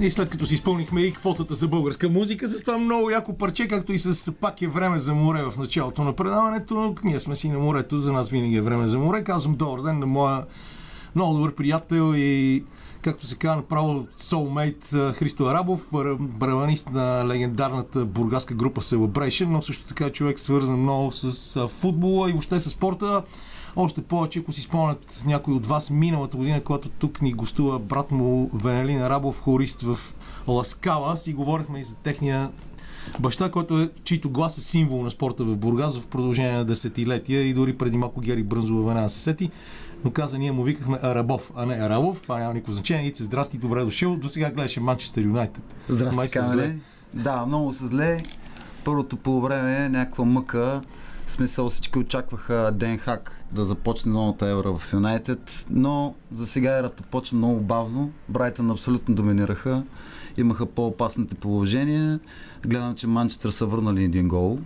И след като си изпълнихме и квотата за българска музика, с това много яко парче, както и с пак е време за море в началото на предаването. Ние сме си на морето, за нас винаги е време за море. Казвам добър ден на моя много добър приятел и както се казва направо а, Христо Арабов, бра- барабанист на легендарната бургаска група Celebration, но също така човек свързан много с футбола и въобще с спорта. Още повече, ако си спомнят някой от вас миналата година, когато тук ни гостува брат му Венелин Арабов, хорист в Ласкала, си говорихме и за техния баща, който е, чийто глас е символ на спорта в Бургас в продължение на десетилетия и дори преди малко Гери Брънзова веднага се сети. Но каза, ние му викахме Арабов, а не Арабов. Това няма никакво значение. Ице, здрасти, добре дошъл. До сега гледаше Манчестър Юнайтед.
Здрасти,
Май се зле.
Да, много се зле. Първото по време някаква мъка. В смисъл всички очакваха Ден Хак да започне новата евра в Юнайтед, но за сега ерата почва много бавно. Брайтън абсолютно доминираха. Имаха по-опасните положения. Гледам, че Манчестър са върнали един гол.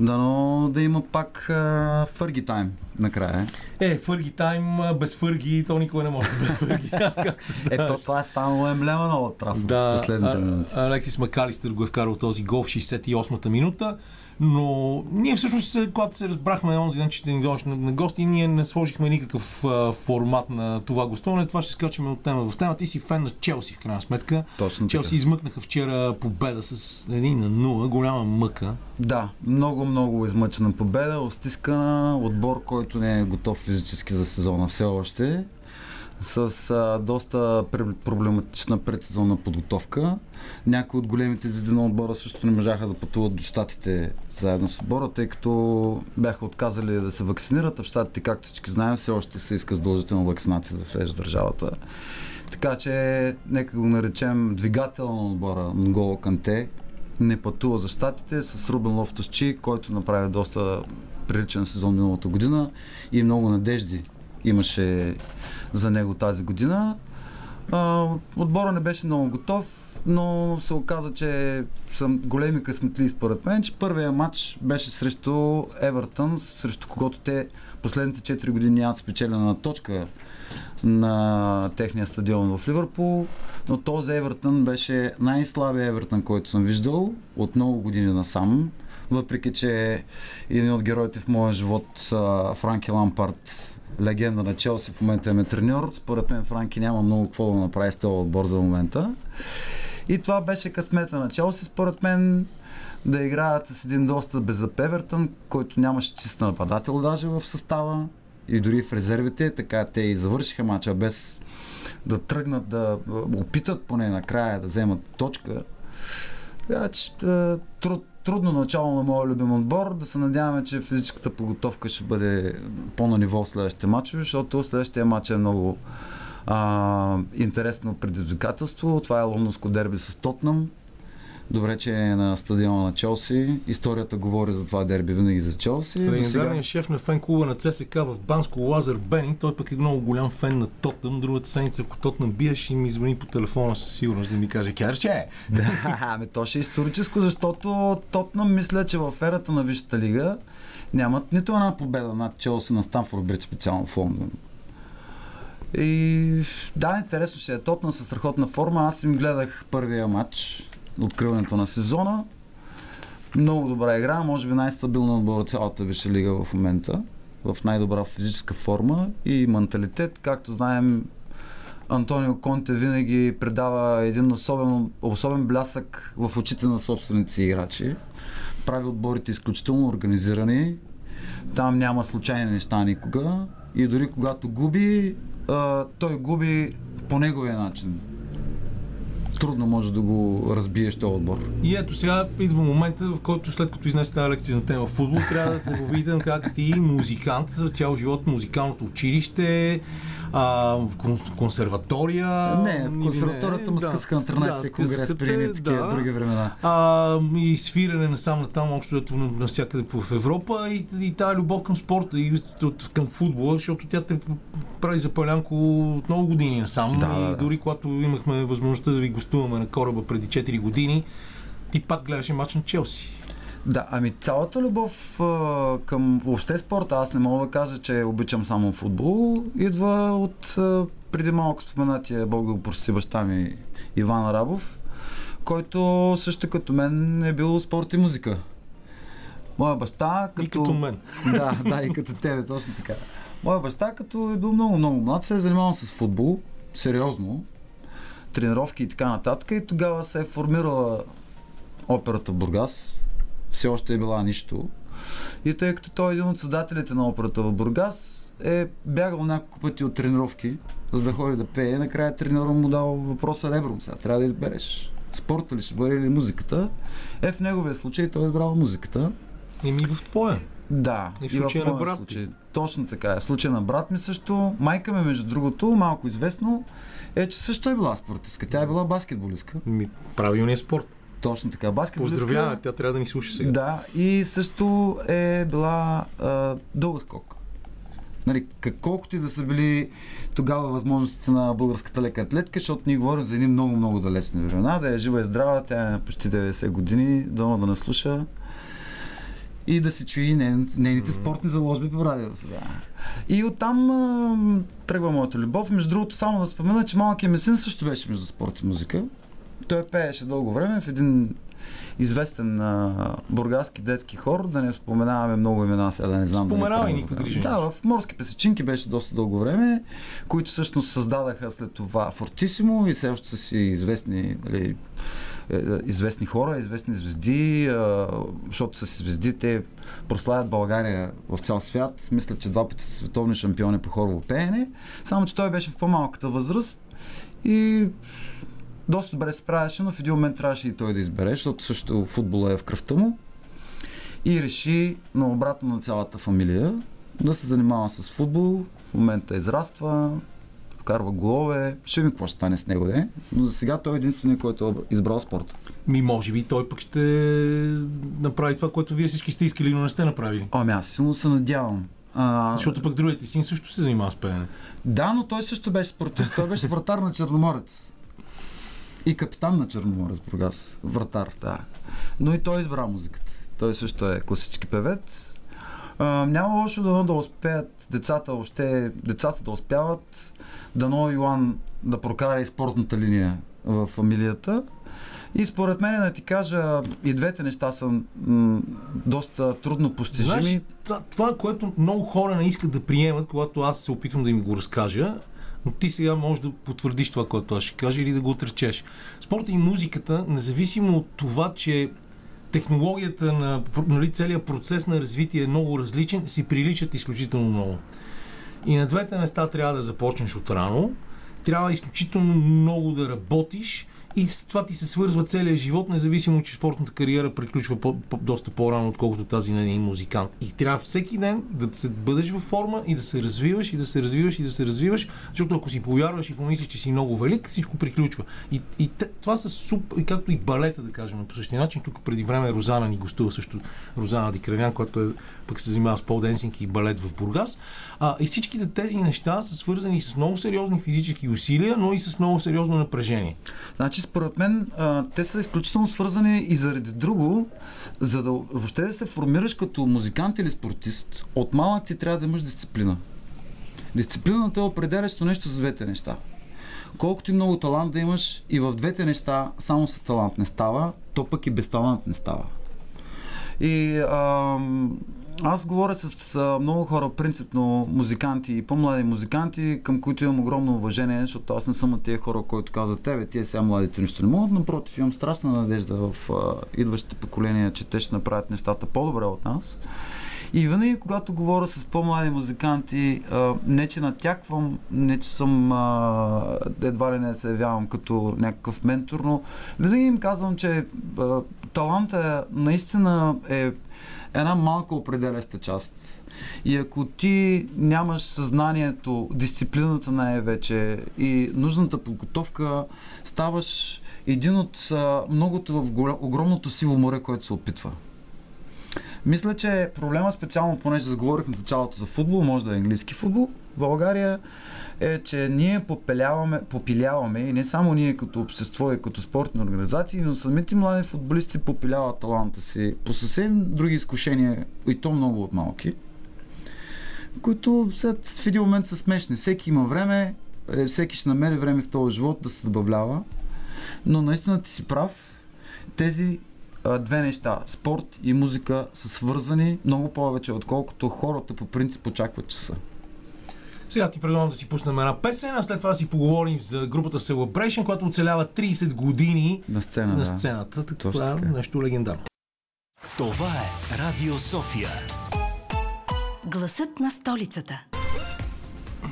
Дано да има пак а, Фърги тайм накрая.
Е, Фърги тайм, без Фърги, то никога не може да бъде Фърги. Както знаеш.
Ето това е станало емблема на Олд Трафорд
Да,
последните минути.
Алексис Макалистър го е вкарал този гол в 68-та минута. Но ние всъщност, когато се разбрахме онзи ден, че ще ни дойдеш на, на гости, ние не сложихме никакъв а, формат на това гостуване. Това ще скачаме от тема в тема. Ти си фен на Челси, в крайна сметка.
Точно така.
Челси измъкнаха вчера победа с 1 на 0, голяма мъка.
Да, много, много измъчена победа, остискана отбор, който не е готов физически за сезона все още, с а, доста пр- проблематична предсезонна подготовка. Някои от големите звезди на отбора също не можаха да пътуват до щатите заедно с отбора, тъй като бяха отказали да се вакцинират, а в щатите, както всички знаем, все още се иска задължителна вакцинация да влезе в държавата. Така че, нека го наречем двигател на отбора Нголо Канте, не пътува за щатите с Рубен Лофтовчи, който направи доста приличен сезон миналата година и много надежди имаше за него тази година. А, отбора не беше много готов, но се оказа, че съм големи късметли според мен, че първият матч беше срещу Евертън, срещу когото те последните 4 години нямат спечелена точка на техния стадион в Ливърпул, но този Евертън беше най-слабия Евертън, който съм виждал от много години насам. Въпреки, че един от героите в моя живот, Франки Лампард, легенда на Челси, в момента е треньор. Според мен Франки няма много какво да направи с този отбор за момента. И това беше късмета на Челси, според мен да играят с един доста безапевертън, който нямаше чист нападател даже в състава и дори в резервите, така те и завършиха мача без да тръгнат да опитат поне накрая да вземат точка. Така че е, труд, трудно начало на моя любим отбор. Да се надяваме, че физическата подготовка ще бъде по-на ниво в следващите матчове, защото следващия матч е много а, интересно предизвикателство. Това е лондонско дерби с Тотнам. Добре, че е на стадиона на Челси. Историята говори за това дерби винаги за Челси.
Легендарният сега... шеф на фен клуба на ЦСК в Банско Лазар Бенинг, той пък е много голям фен на Тотнам. Другата седмица, ако Тотнам биеш и ми звъни по телефона със сигурност да ми каже Керче.
да, ами то ще е историческо, защото Тотнам мисля, че в ерата на Висшата лига нямат нито една победа над Челси на Станфорд Брид специално в Лондон. И да, интересно ще е. Тотнам със страхотна форма. Аз им гледах първия матч откриването на сезона. Много добра игра, може би най-стабилна отбор от цялата Висша лига в момента, в най-добра физическа форма и менталитет. Както знаем, Антонио Конте винаги предава един особен, особен блясък в очите на собствените си играчи. Прави отборите изключително организирани. Там няма случайни неща никога. И дори когато губи, той губи по неговия начин трудно може да го разбиеш този отбор.
И ето сега идва момента, в който след като изнесе тази лекция на тема футбол, трябва да те попитам как ти, музикант за цял живот, музикалното училище, а, консерватория.
Не, консерваторията му скъсаха на 13 да, конгрес при такива да, други времена.
А, и свирене насам на там, общо навсякъде в Европа и, и тази любов към спорта и към футбола, защото тя те прави запалянко от много години насам. Да, и да, дори когато имахме възможността да ви гостуваме на кораба преди 4 години, ти пак гледаше матч на Челси.
Да, ами цялата любов а, към въобще спорта, аз не мога да кажа, че обичам само футбол, идва от а, преди малко споменатия, Бог да го прости баща ми, Иван Рабов, който също като мен е бил спорт и музика. Моя баща като...
И като мен.
Да, да, и като тебе, точно така. Моя баща като е бил много, много млад, се е занимавал с футбол, сериозно, тренировки и така нататък и тогава се е формирала операта в Бургас, все още е била нищо. И тъй като той е един от създателите на операта в Бургас, е бягал няколко пъти от тренировки, за да ходи да пее. Накрая треньора му дал въпроса ребром. Сега трябва да избереш. Спорта ли ще бъде или музиката? Е, в неговия случай той е избрал музиката.
И ми в твоя.
Да.
И в случая на брат
случай. Точно така е. В случая на брат ми също. Майка ми, между другото, малко известно, е, че също е била спортистка. Тя е била баскетболистка.
Ми, правилният спорт.
Точно така. Баскетболистка.
Поздравява, тя трябва да ни слуша сега.
Да, и също е била а, дълга скок. Нали, колкото и да са били тогава възможностите на българската лека атлетка, защото ние говорим за едни много-много далечни времена, да е жива и здрава, тя е почти 90 години, дано да наслуша и да се чуи нейните спортни заложби по радиото. Да. И оттам а, тръгва моята любов. Между другото, само да спомена, че малкият ми син също беше между спорт и музика. Той пееше дълго време в един известен а, бургаски детски хор, да не споменаваме много имена, сега да не знам.
Споменавай да никакви грижи.
Да, в Морски песечинки беше доста дълго време, които всъщност създадаха след това Фортисимо и все още са си известни нали, е, е, известни хора, известни звезди, защото с звезди те прославят България в цял свят. Мисля, че два пъти са световни шампиони по хорово пеене. Само, че той беше в по-малката възраст и доста добре справяше, но в един момент трябваше и той да избере, защото също футбола е в кръвта му. И реши, но обратно на цялата фамилия, да се занимава с футбол. В момента израства, вкарва голове. Ще ми какво ще стане с него, де? Но за сега той е единственият, който е избрал спорта.
Ми, може би той пък ще направи това, което вие всички сте искали, но не сте направили.
Ами аз силно се надявам. А,
Защото пък другият ти син също се занимава с пеене.
Да, но той също беше спортист. Той беше вратар на Черноморец. И капитан на Черноморец, Бургас. Вратар, да. Но и той избра музиката. Той също е класически певец. А, няма лошо дано да успеят децата, още децата да успяват. Дано Йоан да прокара и спортната линия в фамилията. И според мен, да ти кажа, и двете неща са м- доста трудно постижими.
Знаеш, това- това, което много хора не искат да приемат, когато аз се опитвам да им го разкажа, но ти сега можеш да потвърдиш това, което аз ще кажа или да го отречеш. Спорта и музиката, независимо от това, че технологията на нали, целият процес на развитие е много различен, си приличат изключително много. И на двете места трябва да започнеш от рано, трябва изключително много да работиш и това ти се свързва целият живот, независимо, че спортната кариера приключва по, по, доста по-рано, отколкото тази на един музикант. И трябва всеки ден да се бъдеш във форма и да се развиваш, и да се развиваш, и да се развиваш, защото ако си повярваш и помислиш, че си много велик, всичко приключва. И, и това са супер, както и балета, да кажем, по същия начин. Тук преди време Розана ни гостува също, Розана Дикранян, която е, пък се занимава с полденсинг и балет в Бургас. А, и всичките тези неща са свързани с много сериозни физически усилия, но и с много сериозно напрежение.
Значи, според мен, а, те са изключително свързани и заради друго, за да въобще да се формираш като музикант или спортист, от малък ти трябва да имаш дисциплина. Дисциплината е определящо нещо за двете неща. Колкото и много талант да имаш, и в двете неща само с талант не става, то пък и без талант не става. И ам, аз говоря с а, много хора, принципно музиканти и по-млади музиканти, към които имам огромно уважение, защото аз не съм от тия хора, които казват, тебе, тия сега младите нищо не могат. Напротив, имам страстна надежда в а, идващите поколения, че те ще направят нещата по-добре от нас. И винаги, когато говоря с по-млади музиканти, не че натяквам, не че съм едва ли не се явявам като някакъв ментор, но винаги им казвам, че а, таланта наистина е една малка определяща част. И ако ти нямаш съзнанието, дисциплината най-вече и нужната подготовка, ставаш един от многото в огромното сиво море, което се опитва. Мисля, че проблема специално, понеже заговорихме в началото за футбол, може да е английски футбол, България е, че ние попиляваме, попиляваме и не само ние като общество и като спортни организации, но самите млади футболисти попиляват таланта си по съвсем други изкушения и то много от малки, които след в един момент са смешни. Всеки има време, е, всеки ще намери време в този живот да се забавлява, но наистина ти си прав. Тези две неща, спорт и музика, са свързани много повече, отколкото хората по принцип очакват, че са.
Сега ти предлагам да си пуснем една песен, а след това да си поговорим за групата Celebration, която оцелява 30 години
На сцена,
на
да.
сцената.
Точно
Това е нещо легендарно.
Това е Радио София.
Гласът на столицата.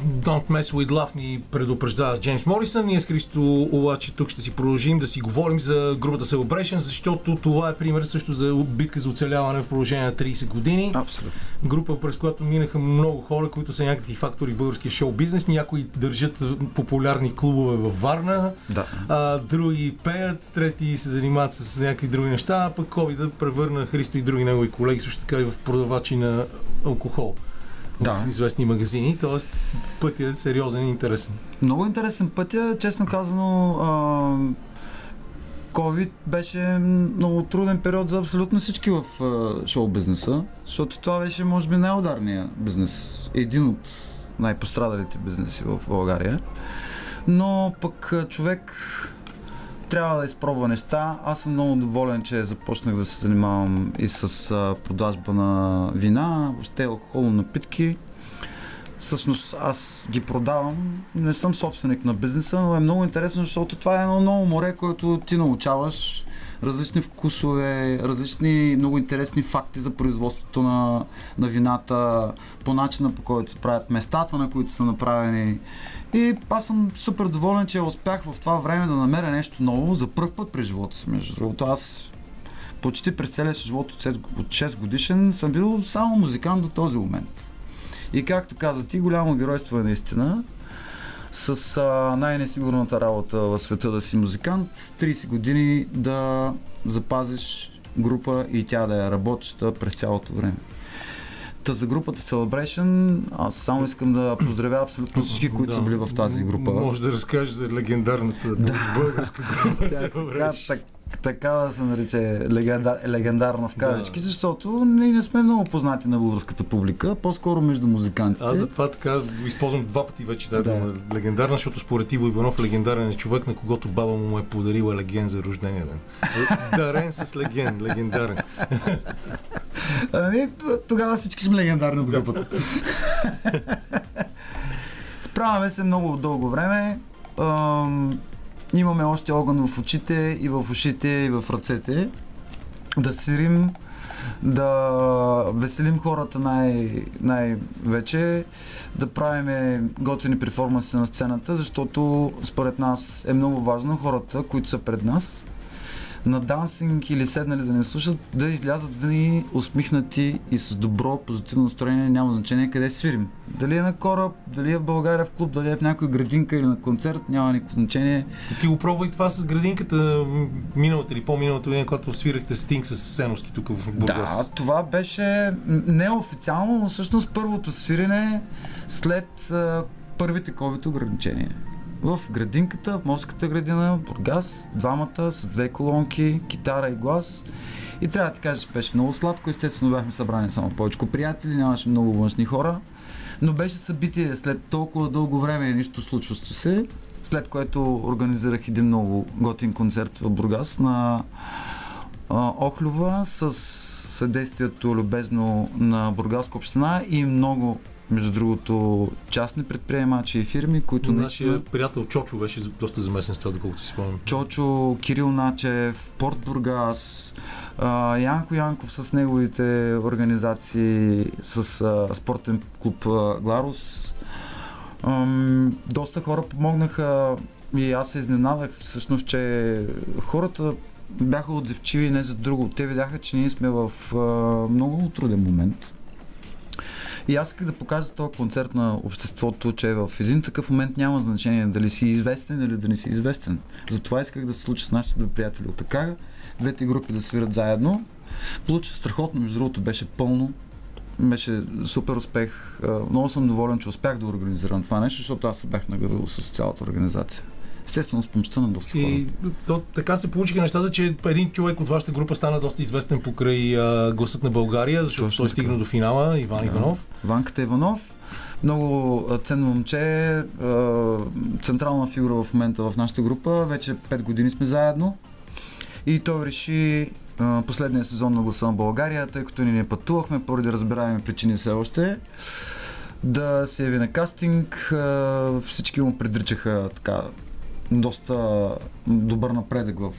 Don't Mess With Love ни предупреждава Джеймс Морисън. Ние с Христо обаче тук ще си продължим да си говорим за групата Celebration, защото това е пример също за битка за оцеляване в продължение на 30 години.
Абсолютно.
Група, през която минаха много хора, които са някакви фактори в българския шоу бизнес. Някои държат популярни клубове във Варна,
Да.
а, други пеят, трети се занимават с някакви други неща, а пък COVID да превърна Христо и други негови колеги също така и в продавачи на алкохол
Да.
в известни магазини. Тоест пътят е сериозен и интересен.
Много интересен пътя, честно казано. А, COVID беше много труден период за абсолютно всички в шоу бизнеса, защото това беше, може би, най-ударният бизнес. Един от най-пострадалите бизнеси в България. Но пък човек трябва да изпробва неща. Аз съм много доволен, че започнах да се занимавам и с продажба на вина, въобще алкохолни напитки. Всъщност аз ги продавам. Не съм собственик на бизнеса, но е много интересно, защото това е едно ново море, което ти научаваш различни вкусове, различни много интересни факти за производството на, на вината, по начина по който се правят местата, на които са направени. И аз съм супер доволен, че успях в това време да намеря нещо ново за първ път през живота си. Между другото, аз почти през целия си живот от 6 от 6 годишен съм бил само музикант до този момент. И както каза ти, голямо геройство е наистина. с а, най-несигурната работа в света да си музикант, 30 години да запазиш група и тя да е работеща през цялото време. Та за групата Celebration, аз само искам да поздравя абсолютно всички, които
Да.
са били в тази група.
Може да разкажеш за легендарната българска група.
Така,
Celebration.
так, така да се нарече легендар, легендарна в кавички, защото ние не сме много познати на българската публика, по-скоро между музикантите.
Аз затова така използвам два пъти вече тази
Да.
дума. Легендарна, защото според Иво Иванов легендарен е човек, на когото баба му му е подарила леген за рождения ден. Е, Дарен с леген, легендарен.
Ами, тогава всички сме легендарни от групата. Справяме се много дълго време. Ам, имаме още огън в очите и в ушите и в ръцете. Да свирим, да веселим хората най- най-вече, да правим готини перформанси на сцената, защото според нас е много важно хората, които са пред нас, на дансинг или седнали да не слушат, да излязат винаги усмихнати и с добро, позитивно настроение, няма значение къде свирим. Дали е на кораб, дали е в България в клуб, дали е в някоя градинка или на концерт, няма никакво значение.
Ти го пробвай това с градинката миналата или по-миналата година, когато свирахте Стинг с Сеновски тук в Бургас.
Да, това беше неофициално, но всъщност първото свирене след първите COVID ограничения. В градинката, в морската градина, Бургас, двамата с две колонки, китара и глас. И трябва да ти кажа, че беше много сладко. Естествено бяхме събрани само повече приятели, нямаше много външни хора. Но беше събитие след толкова дълго време и нищо случващо се. След което организирах един много готин концерт в Бургас на а, Охлюва с съдействието любезно на Бургаска община и много, между другото, частни предприемачи и фирми, които наистина...
Нашия приятел Чочо беше доста замесен с това, доколкото си спомням.
Чочо, Кирил Начев, Порт Бургас, а, Янко Янков с неговите организации, с а, спортен клуб а, Гларус. Ам, доста хора помогнаха и аз се изненадах всъщност, че хората бяха отзивчиви не за друго. Те видяха, че ние сме в а, много труден момент. И аз исках да покажа този концерт на обществото, че в един такъв момент няма значение дали си известен или да не си известен. Затова исках да се случи с нашите добри приятели от така, двете групи да свират заедно. Получи страхотно, между другото беше пълно. Беше супер успех. А, Много съм доволен, че успях да организирам това нещо, защото аз се бях наградил с цялата организация. Естествено, с помощта на доста хора.
И то, така се получиха нещата, че един човек от вашата група стана доста известен покрай а, гласът на България, защото
Точно
той
така.
стигна до финала, Иван
Да.
Иванов.
Ванката Иванов. Много ценно момче, централна фигура в момента в нашата група. Вече 5 години сме заедно. И той реши последния сезон на гласа на България, тъй като ние не пътувахме поради разбираеми причини все още, да се яви на кастинг. Всички му предричаха така доста добър напредък в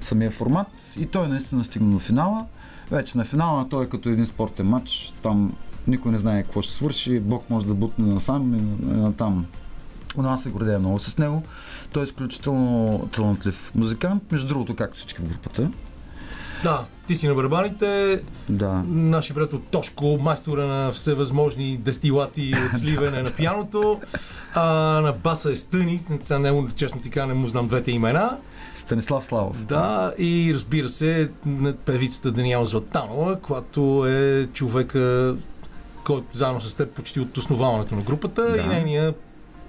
самия формат и той наистина стигна до финала. Вече на финала той е като един спортен матч, там никой не знае какво ще свърши, Бог може да бутне насам и на- и натам. Но аз се гордея много с него. Той е изключително талантлив музикант, между другото, както всички в групата.
Да, ти си на барабаните,
Да.
нашия приятел Тошко, майстора на всевъзможни дестилати от сливане на пианото, а, на баса е Стъни, сега него, честно ти кажа, не му знам двете имена.
Станислав Славов.
Да, и разбира се, певицата Даниела Златанова, която е човека, който заедно с теб почти от основаването на групата
Да.
и нейния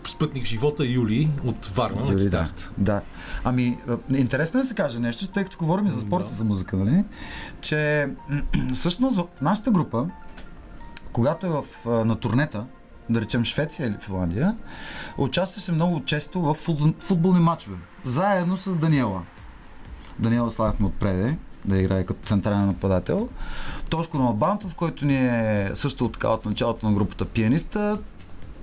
спътник живота Юли от Варна на
Юли, да.
китарата.
да. Ами, а, интересно е да се каже нещо, тъй като говорим и за спорта, за музика, нали? Че всъщност в нашата група, когато е в, на турнета, да речем Швеция или Финландия, участваше много често в футбол, футболни матчове. Заедно с Даниела. Даниела слагахме отпреде, да играе като централен нападател. Тошко Налбантов, който ни е също така от началото на групата пианиста,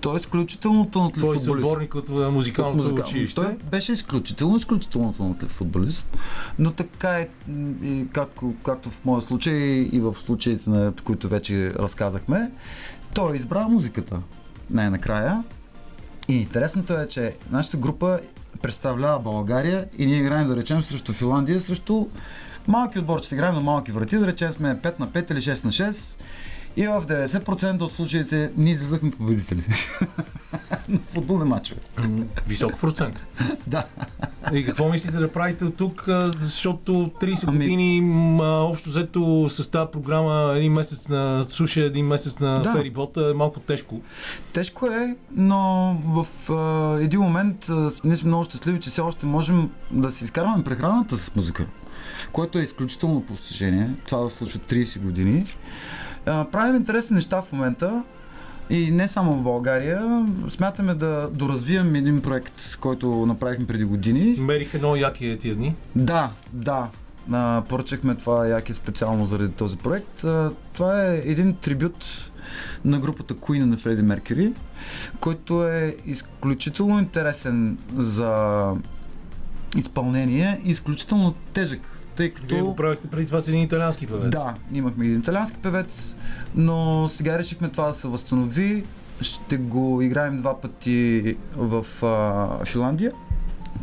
той е изключително талантлив
Той е
футболист.
съборник от музикалното
Музика-
училище.
Той беше изключително, изключително талантлив футболист, но така е, и както, както в моя случай и в случаите, на които вече разказахме, той избра музиката най-накрая. И интересното е, че нашата група представлява България и ние играем, да речем, срещу Финландия, срещу малки отборчета. Играем на малки врати, да речем сме 5 на 5 или 6 на 6 И в 90% от случаите ние излизахме победители. на футболни матчове.
Висок процент.
Да.
И какво мислите да правите от тук, защото 30
Ами-
години общо взето с тази програма един месец на суша, един месец на
Да.
ферибота е малко тежко.
Тежко е, но в а, един момент а, ние сме много щастливи, че все още можем да си изкарваме прехраната с музика, което е изключително постижение. Това да случва 30 години. А, правим интересни неща в момента и не само в България. Смятаме да доразвием един проект, който направихме преди години.
Мерих едно яки тия дни.
Да, да. А, поръчахме това яки специално заради този проект. А, това е един трибют на групата Queen на Фреди Меркюри, който е изключително интересен за изпълнение и изключително тежък, тъй като...
Вие го правихте преди това с един италиански певец.
Да, имахме един италиански певец, но сега решихме това да се възстанови. Ще го играем два пъти в а, Финландия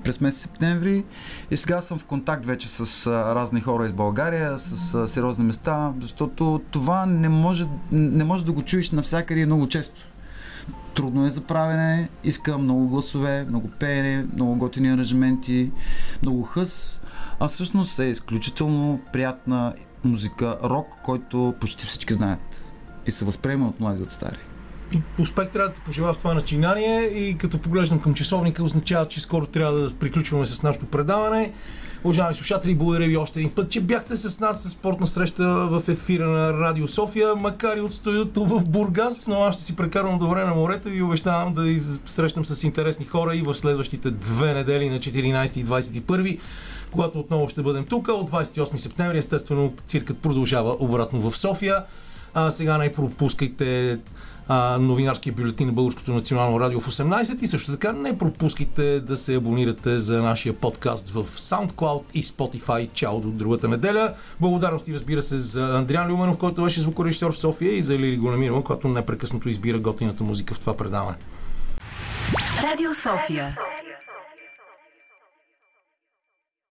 през месец септември и сега съм в контакт вече с а, разни хора из България, с а, сериозни места, защото това не може, не може да го чуеш навсякъде и много често. Трудно е за правене, иска много гласове, много пеене, много готини аранжименти, много хъс, а всъщност е изключително приятна музика, рок, който почти всички знаят и се възприема от млади от стари.
И успех трябва да ти пожелая в това начинание и като поглеждам към часовника означава, че скоро трябва да приключваме с нашето предаване. Уважаеми слушатели, благодаря ви още един път, че бяхте с нас с спортна среща в ефира на Радио София, макар и от студиото в Бургас, но аз ще си прекарвам добре на морето и обещавам да срещам с интересни хора и в следващите две недели на 14 и 21 когато отново ще бъдем тук. От 28 септември, естествено, циркът продължава обратно в София. А сега не пропускайте а, новинарския бюлетин на Българското национално радио в 18 и също така не пропускайте да се абонирате за нашия подкаст в SoundCloud и Spotify. Чао до другата неделя. Благодарности разбира се за Андриан Люменов, който беше звукорежисьор в София и за Лили Големирова, която непрекъснато избира готината музика в това предаване.
Радио София.